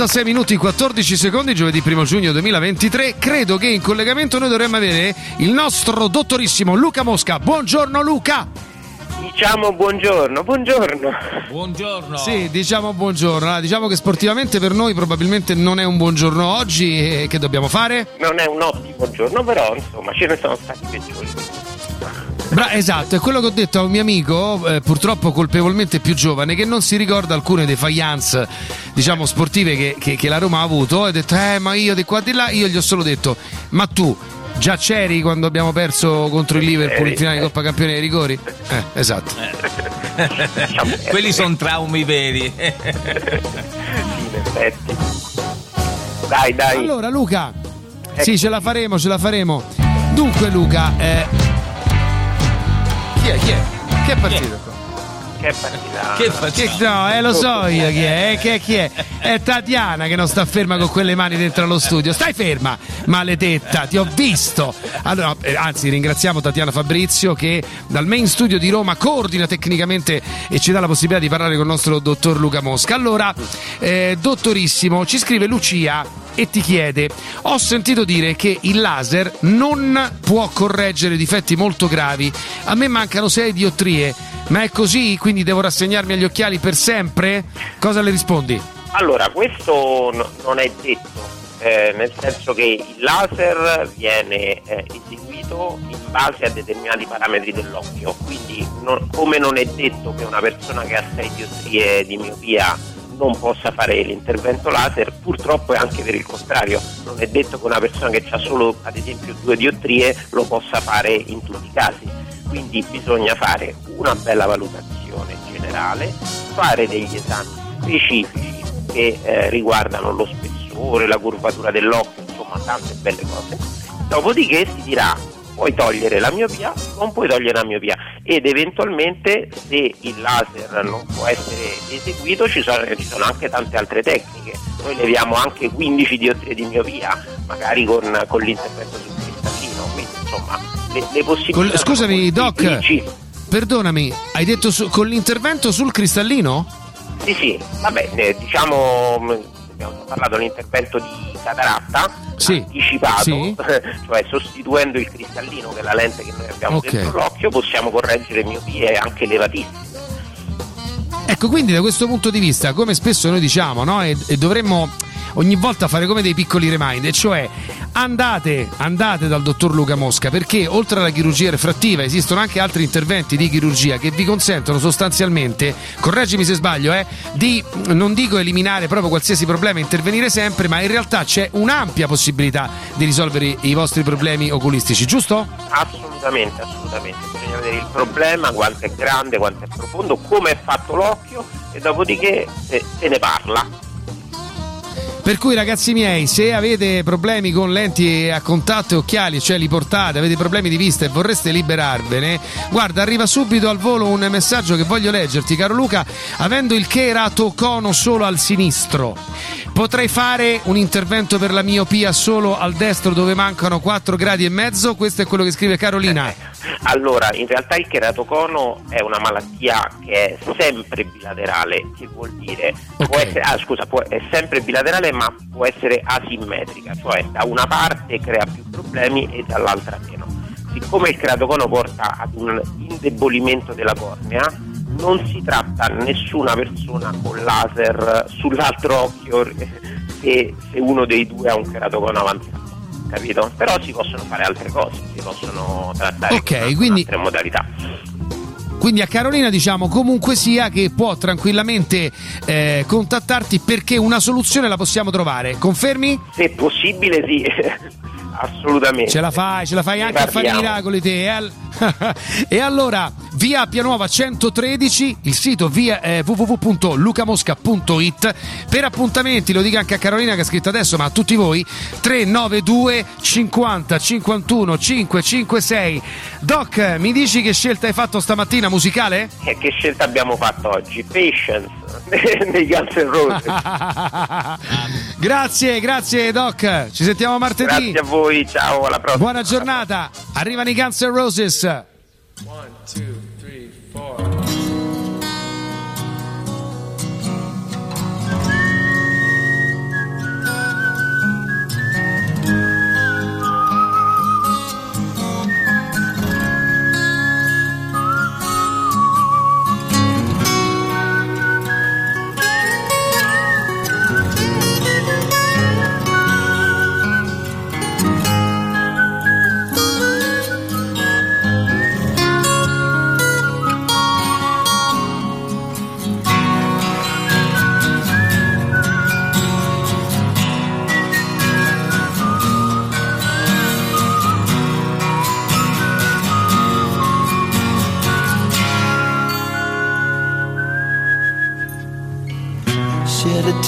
8.36 minuti 14 secondi, giovedì 1 giugno 2023. Credo che in collegamento noi dovremmo avere il nostro dottorissimo Luca Mosca. Buongiorno Luca! Diciamo buongiorno, buongiorno. Buongiorno. Sì, diciamo buongiorno. Allora, diciamo che sportivamente per noi probabilmente non è un buongiorno oggi e che dobbiamo fare? Non è un ottimo giorno, però insomma ce ne sono stati peggiori. Bra- esatto, è quello che ho detto a un mio amico, eh, purtroppo colpevolmente più giovane, che non si ricorda alcune defiance, diciamo, sportive che, che- che la Roma ha avuto. E ha detto, eh, ma io di qua di là, io gli ho solo detto, ma tu già c'eri quando abbiamo perso contro il Liverpool in finale di Coppa Campioni dei rigori? Eh, esatto. Quelli sono traumi veri. in effetti. Dai, dai. Allora, Luca, sì, ce la faremo, ce la faremo. Dunque, Luca, eh, chi è? Chi è? Che è partito qua? Che partita. Che? Che- no, eh, lo so io chi è, eh, che, chi è? È Tatiana che non sta ferma con quelle mani dentro allo studio. Stai ferma, maledetta, ti ho visto. Allora, eh, anzi, ringraziamo Tatiana Fabrizio che dal main studio di Roma coordina tecnicamente e ci dà la possibilità di parlare con il nostro dottor Luca Mosca. Allora, eh, dottorissimo, ci scrive Lucia e ti chiede: Ho sentito dire che il laser non può correggere difetti molto gravi. A me mancano 6 diottrie, ma è così? Quindi devo rassegnarmi agli occhiali per sempre? Cosa le rispondi? Allora, questo no- non è detto, eh, nel senso che il laser viene eh, eseguito in base a determinati parametri dell'occhio, quindi non- come non è detto che una persona che ha 6 diottrie di miopia non possa fare l'intervento laser, purtroppo è anche per il contrario, non è detto che una persona che ha solo ad esempio due diottrie lo possa fare in tutti i casi, quindi bisogna fare una bella valutazione generale, fare degli esami specifici che eh, riguardano lo spessore, la curvatura dell'occhio, insomma tante belle cose. Dopodiché si dirà puoi togliere la miopia, non puoi togliere la miopia ed eventualmente se il laser non può essere eseguito ci sono, ci sono anche tante altre tecniche. Noi leviamo anche 15 diottrie di miopia, magari con, con l'intervento sul cristallino, quindi insomma le, le possibilità. Col- scusami, Doc, molteplici. perdonami, hai detto su- con l'intervento sul cristallino? Sì, sì, vabbè, eh, diciamo, abbiamo parlato dell'intervento di cataratta Sì. anticipato, Sì. cioè sostituendo il cristallino che è la lente che noi abbiamo Ok. dentro l'occhio, possiamo correggere miopie anche elevatissime. Ecco, quindi da questo punto di vista, come spesso noi diciamo, no? E, e dovremmo ogni volta fare come dei piccoli reminder, cioè andate, andate dal dottor Luca Mosca perché oltre alla chirurgia refrattiva esistono anche altri interventi di chirurgia che vi consentono sostanzialmente, correggimi se sbaglio, eh, di non dico eliminare proprio qualsiasi problema, intervenire sempre, ma in realtà c'è un'ampia possibilità di risolvere i vostri problemi oculistici, giusto? Assolutamente, assolutamente. Bisogna vedere il problema, quanto è grande, quanto è profondo, come è fatto l'occhio e dopodiché se, se ne parla. Per cui ragazzi miei, se avete problemi con lenti a contatto e occhiali, cioè li portate, avete problemi di vista e vorreste liberarvene, guarda, arriva subito al volo un messaggio che voglio leggerti, caro Luca, avendo il keratocono solo al sinistro, potrei fare un intervento per la miopia solo al destro dove mancano 4 gradi e mezzo? Questo è quello che scrive Carolina. Allora, in realtà il keratocono è una malattia che è sempre bilaterale, che vuol dire può essere, ah, scusa, può- è sempre bilaterale ma può essere asimmetrica, cioè da una parte crea più problemi e dall'altra meno. Siccome il keratocono porta ad un indebolimento della cornea, non si tratta nessuna persona con laser sull'altro occhio se, se uno dei due ha un keratocono avanzato. Capito? Però si possono fare altre cose, si possono trattare Ok, con quindi- altre modalità. Quindi a Carolina diciamo comunque sia che può tranquillamente eh, contattarti perché una soluzione la possiamo trovare. Confermi? Se possibile sì, assolutamente. Ce la fai, ce la fai anche a fare i miracoli te. eh? Al- e allora, via Pianuova 113, il sito via eh, www.lucamosca.it per appuntamenti, lo dico anche a Carolina che ha scritto adesso, ma a tutti voi 392 50 51 556. Doc, mi dici che scelta hai fatto stamattina musicale? E che scelta abbiamo fatto oggi? Patience dei Guns N' Roses. grazie, grazie Doc. Ci sentiamo martedì. Grazie a voi, ciao, alla prossima. Buona giornata. Arrivano i Guns N' Roses. a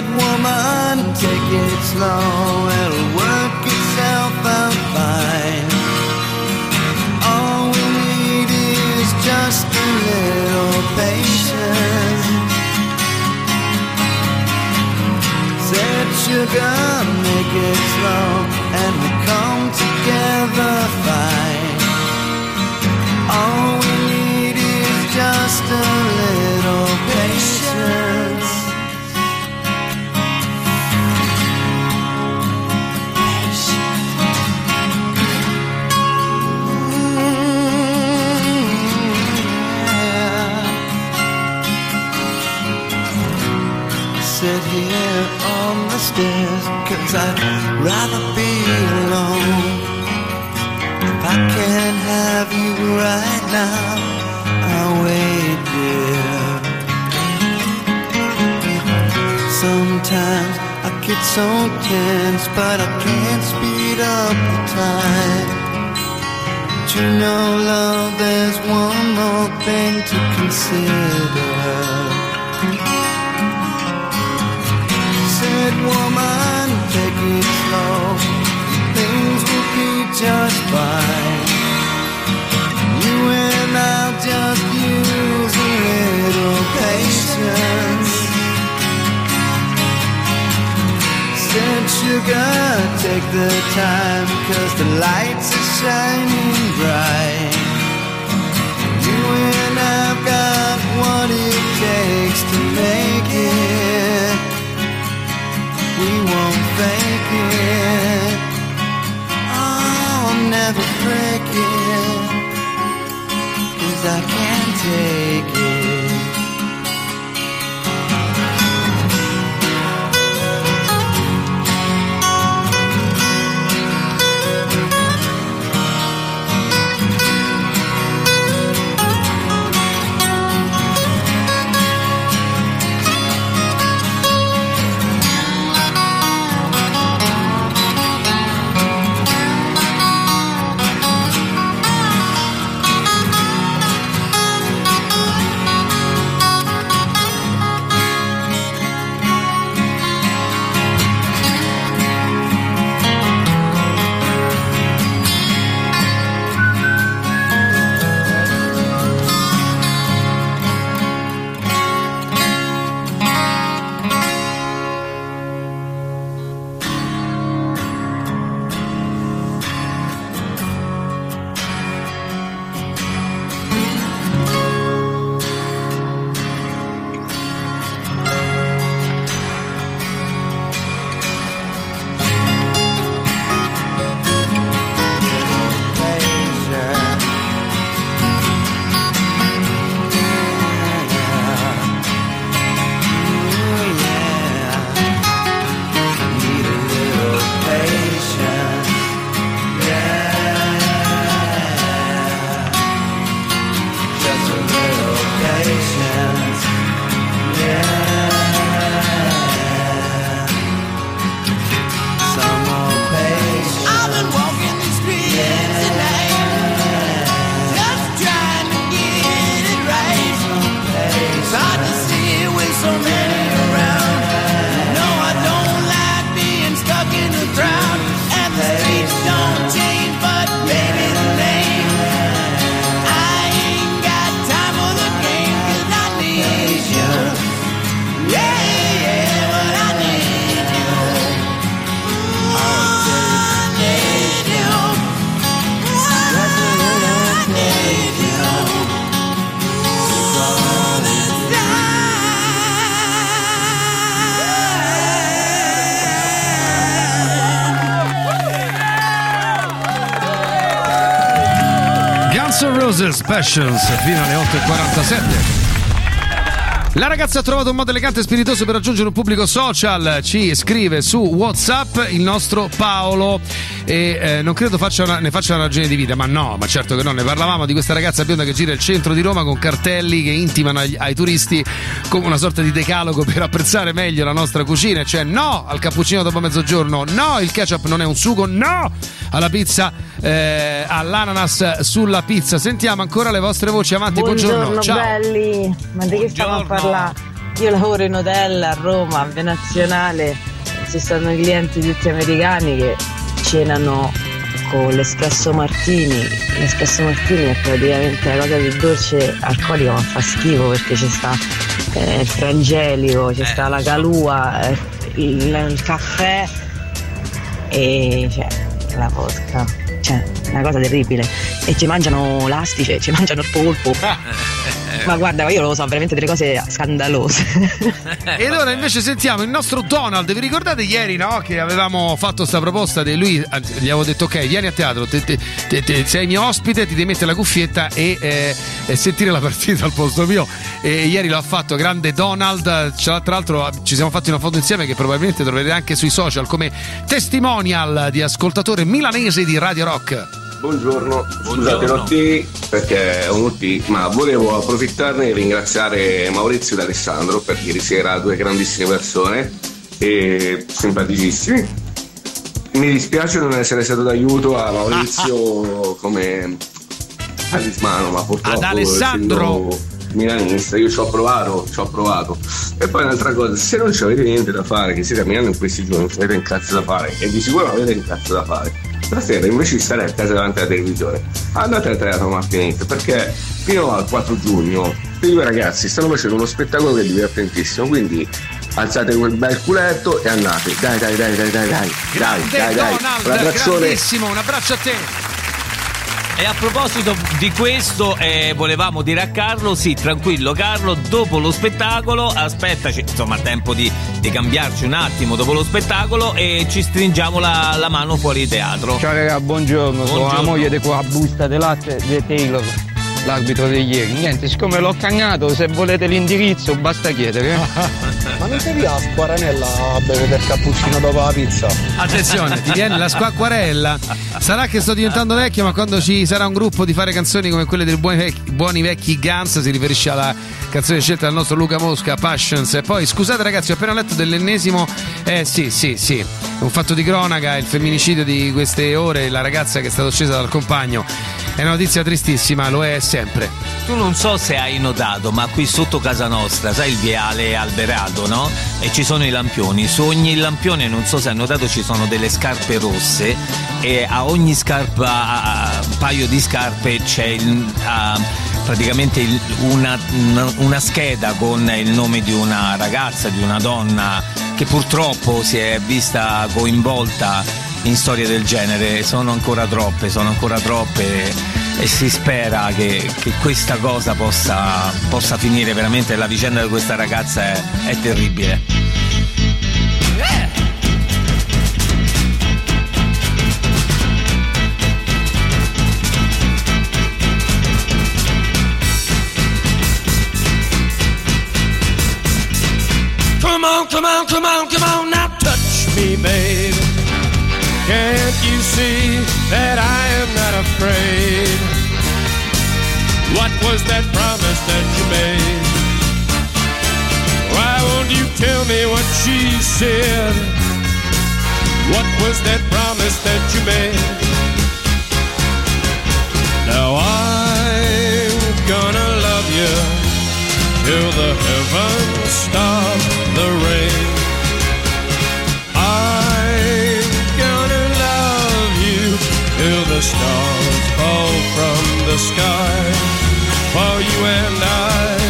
Said woman, take it slow, it'll work itself out fine. All we need is just a little patience. Said sugar, make it slow, and we come together fine. All we need is just a stairs, cause I'd rather be alone. If I can't have you right now, I'll wait, dear. Sometimes I get so tense, but I can't speed up the time. But you know, love, there's one more thing to consider. Just fine. You and I'll just use a little patience. Said sugar, take the time, cause the lights are shining bright. You and I've got what it takes to make it. We won't fake it. Never break it. Cause I can't take it. Passions fino alle 8.47. La ragazza ha trovato un modo elegante e spiritoso per raggiungere un pubblico social. Ci scrive su WhatsApp il nostro Paolo. E eh, non credo faccia una- ne faccia una ragione di vita, ma no, ma certo che no. Ne parlavamo di questa ragazza bionda che gira il centro di Roma con cartelli che intimano agli- ai turisti come una sorta di decalogo per apprezzare meglio la nostra cucina. Cioè, no al cappuccino dopo mezzogiorno, no, il ketchup non è un sugo, no alla pizza, eh, all'ananas sulla pizza. Sentiamo ancora le vostre voci avanti. Buongiorno, ciao. belli, ma di che stiamo a parlare? Io lavoro in hotel a Roma, a Venazionale, ci stanno clienti tutti americani che cenano con l'espresso martini. L'espresso martini è praticamente la cosa più dolce alcolica, ma fa schifo perché ci sta eh, il frangelico, ci sta la calua, eh, il, il caffè e cioè, una cosa terribile. E ci mangiano l'astice, ci mangiano il polpo. Ma guarda, io lo so, veramente delle cose scandalose. Ed ora invece sentiamo il nostro Donald. Vi ricordate ieri no, che avevamo fatto questa proposta di lui? anzi, Gli avevo detto: Ok, vieni a teatro, te- te- te- te- sei mio ospite, ti devi mettere la cuffietta e, eh, e sentire la partita al posto mio. E ieri l'ho fatto, grande Donald. Tra l'altro ci siamo fatti una foto insieme che probabilmente troverete anche sui social come testimonial di ascoltatore milanese di Radio Rock. Buongiorno, scusate. Lotti perché è un Lotti, ma volevo approfittarne e ringraziare Maurizio ed Alessandro perché ieri sera due grandissime persone e simpaticissimi. Mi dispiace non essere stato d'aiuto a Maurizio come talismano, ma purtroppo Ad Alessandro. milanista io ci ho provato, ci ho provato. E poi un'altra cosa, se non ci avete niente da fare, che siete a Milano in questi giorni, non avete un cazzo da fare, e di sicuro avete un cazzo da fare, stasera invece di stare a casa davanti alla televisione, andate al Teatro Martinet, perché fino al 4 giugno i due ragazzi stanno facendo uno spettacolo che è divertentissimo, quindi alzate quel bel culetto e andate. Dai, dai, dai, dai, dai, dai, dai, dai, dai. Un abbraccione. un abbraccio a te. E a proposito di questo, eh, volevamo dire a Carlo: sì, tranquillo, Carlo, dopo lo spettacolo, aspettaci, insomma, tempo di, di cambiarci un attimo dopo lo spettacolo e ci stringiamo la, la mano fuori teatro. Ciao raga, buongiorno, sono la Buongiorno. moglie di qua busta di latte di Taylor, l'arbitro di ieri. Niente, siccome l'ho cannato, se volete l'indirizzo basta chiedere. eh. Ma non ti via a Squaranella a bere del cappuccino dopo la pizza? Attenzione, ti viene la squacquarella. Sarà che sto diventando vecchio, ma quando ci sarà un gruppo di fare canzoni come quelle dei buoni vecchi, buoni vecchi Guns, si riferisce alla canzone scelta dal nostro Luca Mosca, Passions. E poi, scusate ragazzi, ho appena letto dell'ennesimo. Eh sì, sì, sì. Un fatto di cronaca, il femminicidio di queste ore, la ragazza che è stata uccisa dal compagno. È una notizia tristissima, lo è sempre. Tu non so se hai notato, ma qui sotto casa nostra, sai il viale alberato, no? E ci sono i lampioni. Su ogni lampione, non so se hai notato, ci sono delle scarpe rosse e a ogni scarpa, a- un paio di scarpe c'è il- a- praticamente il- una, una- scheda con il nome di una ragazza, di una donna che purtroppo si è vista coinvolta in storie del genere. Sono ancora troppe, sono ancora troppe e si spera che, che questa cosa possa, possa finire veramente. La vicenda di questa ragazza è, è terribile. On, come on, come on, come on, now touch me, babe. Can't you see that I am not afraid? What was that promise that you made? Why won't you tell me what she said? What was that promise that you made? Now I'm gonna love you till the heavens stop sky for you and I.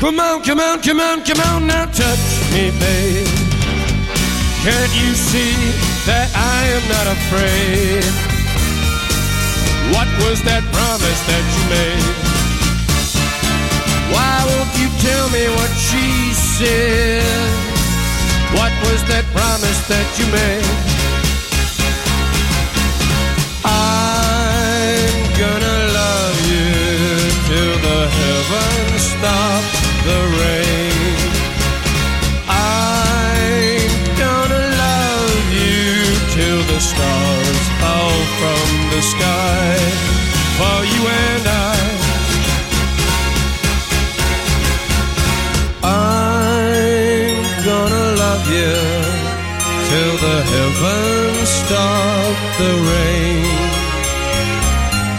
Come on, come on, come on, come on, now touch me, babe. Can't you see that I am not afraid? What was that promise that you made? Why won't you tell me what she said? What was that promise that you made? For you and I. I'm gonna love you till the heavens stop the rain.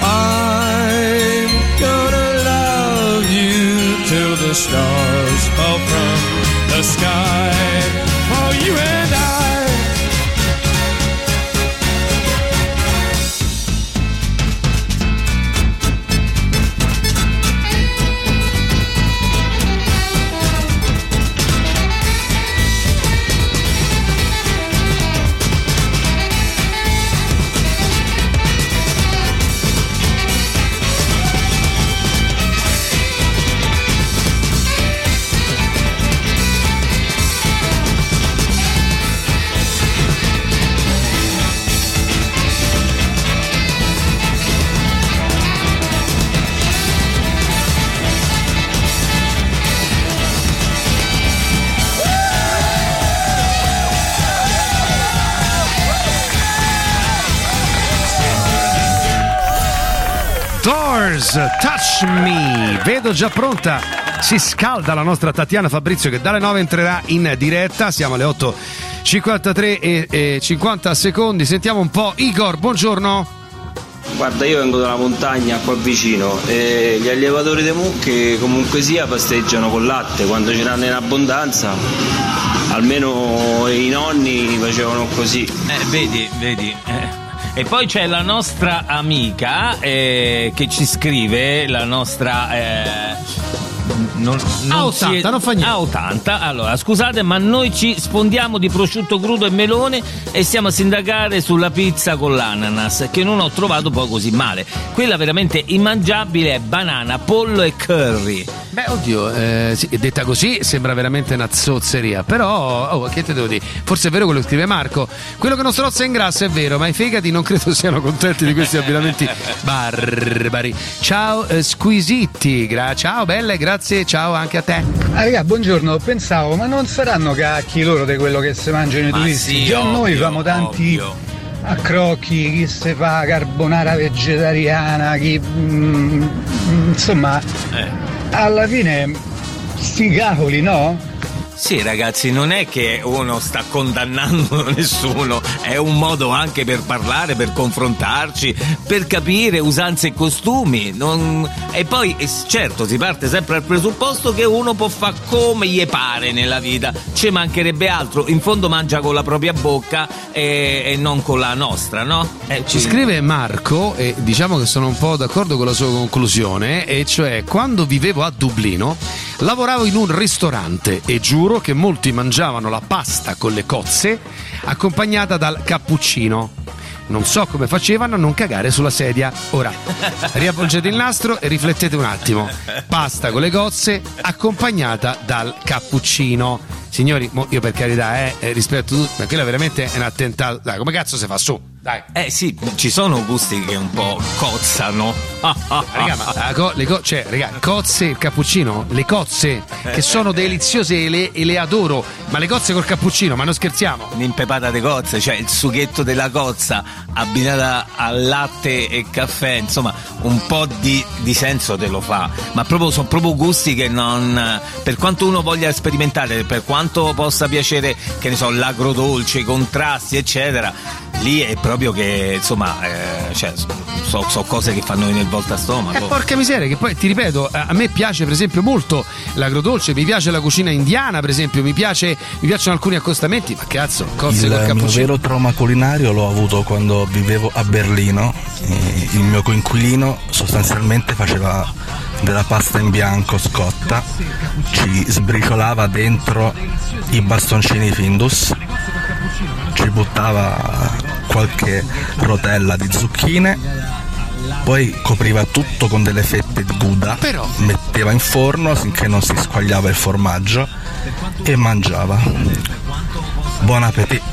I'm gonna love you till the stars fall from the sky Touch Me. Vedo già pronta. Si scalda la nostra Tatiana Fabrizio che dalle 9 entrerà in diretta. Siamo alle 8.53 e, e 50 secondi. Sentiamo un po'. Igor, buongiorno. Guarda, io vengo dalla montagna qua vicino e gli allevatori di mucche comunque sia pasteggiano con latte quando ce n'hanno in abbondanza. Almeno i nonni facevano così. Eh, vedi, vedi. eh. E poi c'è la nostra amica eh, che ci scrive, la nostra... eh, non, non A80, si è- non fa niente. A80, allora scusate ma noi ci sfondiamo di prosciutto crudo e melone e stiamo a sindacare sulla pizza con l'ananas che non ho trovato poi così male. Quella veramente immangiabile è banana, pollo e curry. Beh, oddio, eh, sì, detta così sembra veramente una zozzeria. Però, oh, che te devo dire? Forse è vero quello che scrive Marco. Quello che non strozza in grasso è vero, ma i fegati non credo siano contenti di questi abbinamenti barbari. Ciao, eh, squisiti. Gra- ciao, belle, grazie. Ciao anche a te. Ah, raga, buongiorno, pensavo, ma non saranno cacchi loro di quello che si mangiano i Ma turisti? sì, Già noi ovvio, famo tanti ovvio. Accrocchi, chi se fa carbonara vegetariana, chi. mm, insomma, Eh. alla fine, sti cavoli, no? Sì, ragazzi, non è che uno sta condannando nessuno, è un modo anche per parlare, per confrontarci, per capire usanze e costumi. non- E poi, eh, certo, si parte sempre dal presupposto che uno può fare come gli pare nella vita, ci mancherebbe altro. In fondo mangia con la propria bocca e, e non con la nostra, no? Eh, Ci scrive Marco, e diciamo che sono un po' d'accordo con la sua conclusione, e cioè quando vivevo a Dublino lavoravo in un ristorante e giuro che molti mangiavano la pasta con le cozze accompagnata dal cappuccino. Non so come facevano a non cagare sulla sedia. Ora, riavvolgete il nastro e riflettete un attimo. Pasta con le cozze accompagnata dal cappuccino. Signori, io per carità, eh, eh, rispetto a tutto, ma quello veramente è un attentato. Dai, come cazzo si fa su? Dai. Eh sì, ci sono gusti che un po' cozzano. Raga, ma la co- le co- cioè, raga, cozze il cappuccino, le cozze che sono deliziose e le, e le adoro, ma le cozze col cappuccino, ma non scherziamo. Un'impepata di cozze, cioè il sughetto della cozza abbinata al latte e caffè, insomma, un po' di, di senso te lo fa. Ma proprio, sono proprio gusti che non. Per quanto uno voglia sperimentare, per quanto possa piacere, che ne so, l'agrodolce, i contrasti, eccetera. Lì è proprio che, insomma, eh, cioè, so, so cose che fanno nel volta stomaco. Eh, porca miseria, che poi ti ripeto, a me piace per esempio molto l'agrodolce, mi piace la cucina indiana, per esempio, mi, piace, mi piacciono alcuni accostamenti, ma cazzo, cozze col Il mio cappuccino. vero trauma culinario l'ho avuto quando vivevo a Berlino. Il mio coinquilino sostanzialmente faceva della pasta in bianco scotta, ci sbriciolava dentro i bastoncini Findus, ci buttava qualche rotella di zucchine poi copriva tutto con delle fette di gouda, Però. metteva in forno finché non si squagliava il formaggio e mangiava. Buon appetito.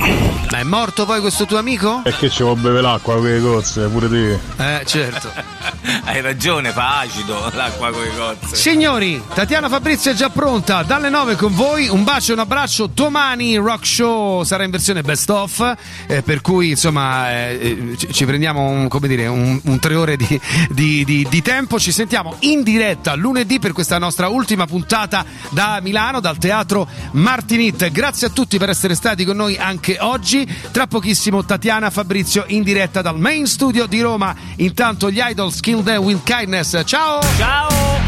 Ma è morto poi questo tuo amico? E che ci vuole bere l'acqua con le cozze, pure te. Eh, certo. Hai ragione, fa acido l'acqua con le cozze. Signori, Tatiana Fabrizio è già pronta dalle 9 con voi. Un bacio e un abbraccio. Domani Rock Show sarà in versione best of. eh, per cui insomma eh, eh, ci, ci prendiamo un, come dire, un, un tre ore di, di- di- di tempo. Ci sentiamo in diretta lunedì per questa nostra ultima puntata da Milano, dal teatro Martinit. Grazie a tutti per essere stati con noi anche oggi. Tra pochissimo Tatiana Fabrizio in diretta dal main studio di Roma. Intanto gli Idol Skill Day with Kindness. Ciao! Ciao!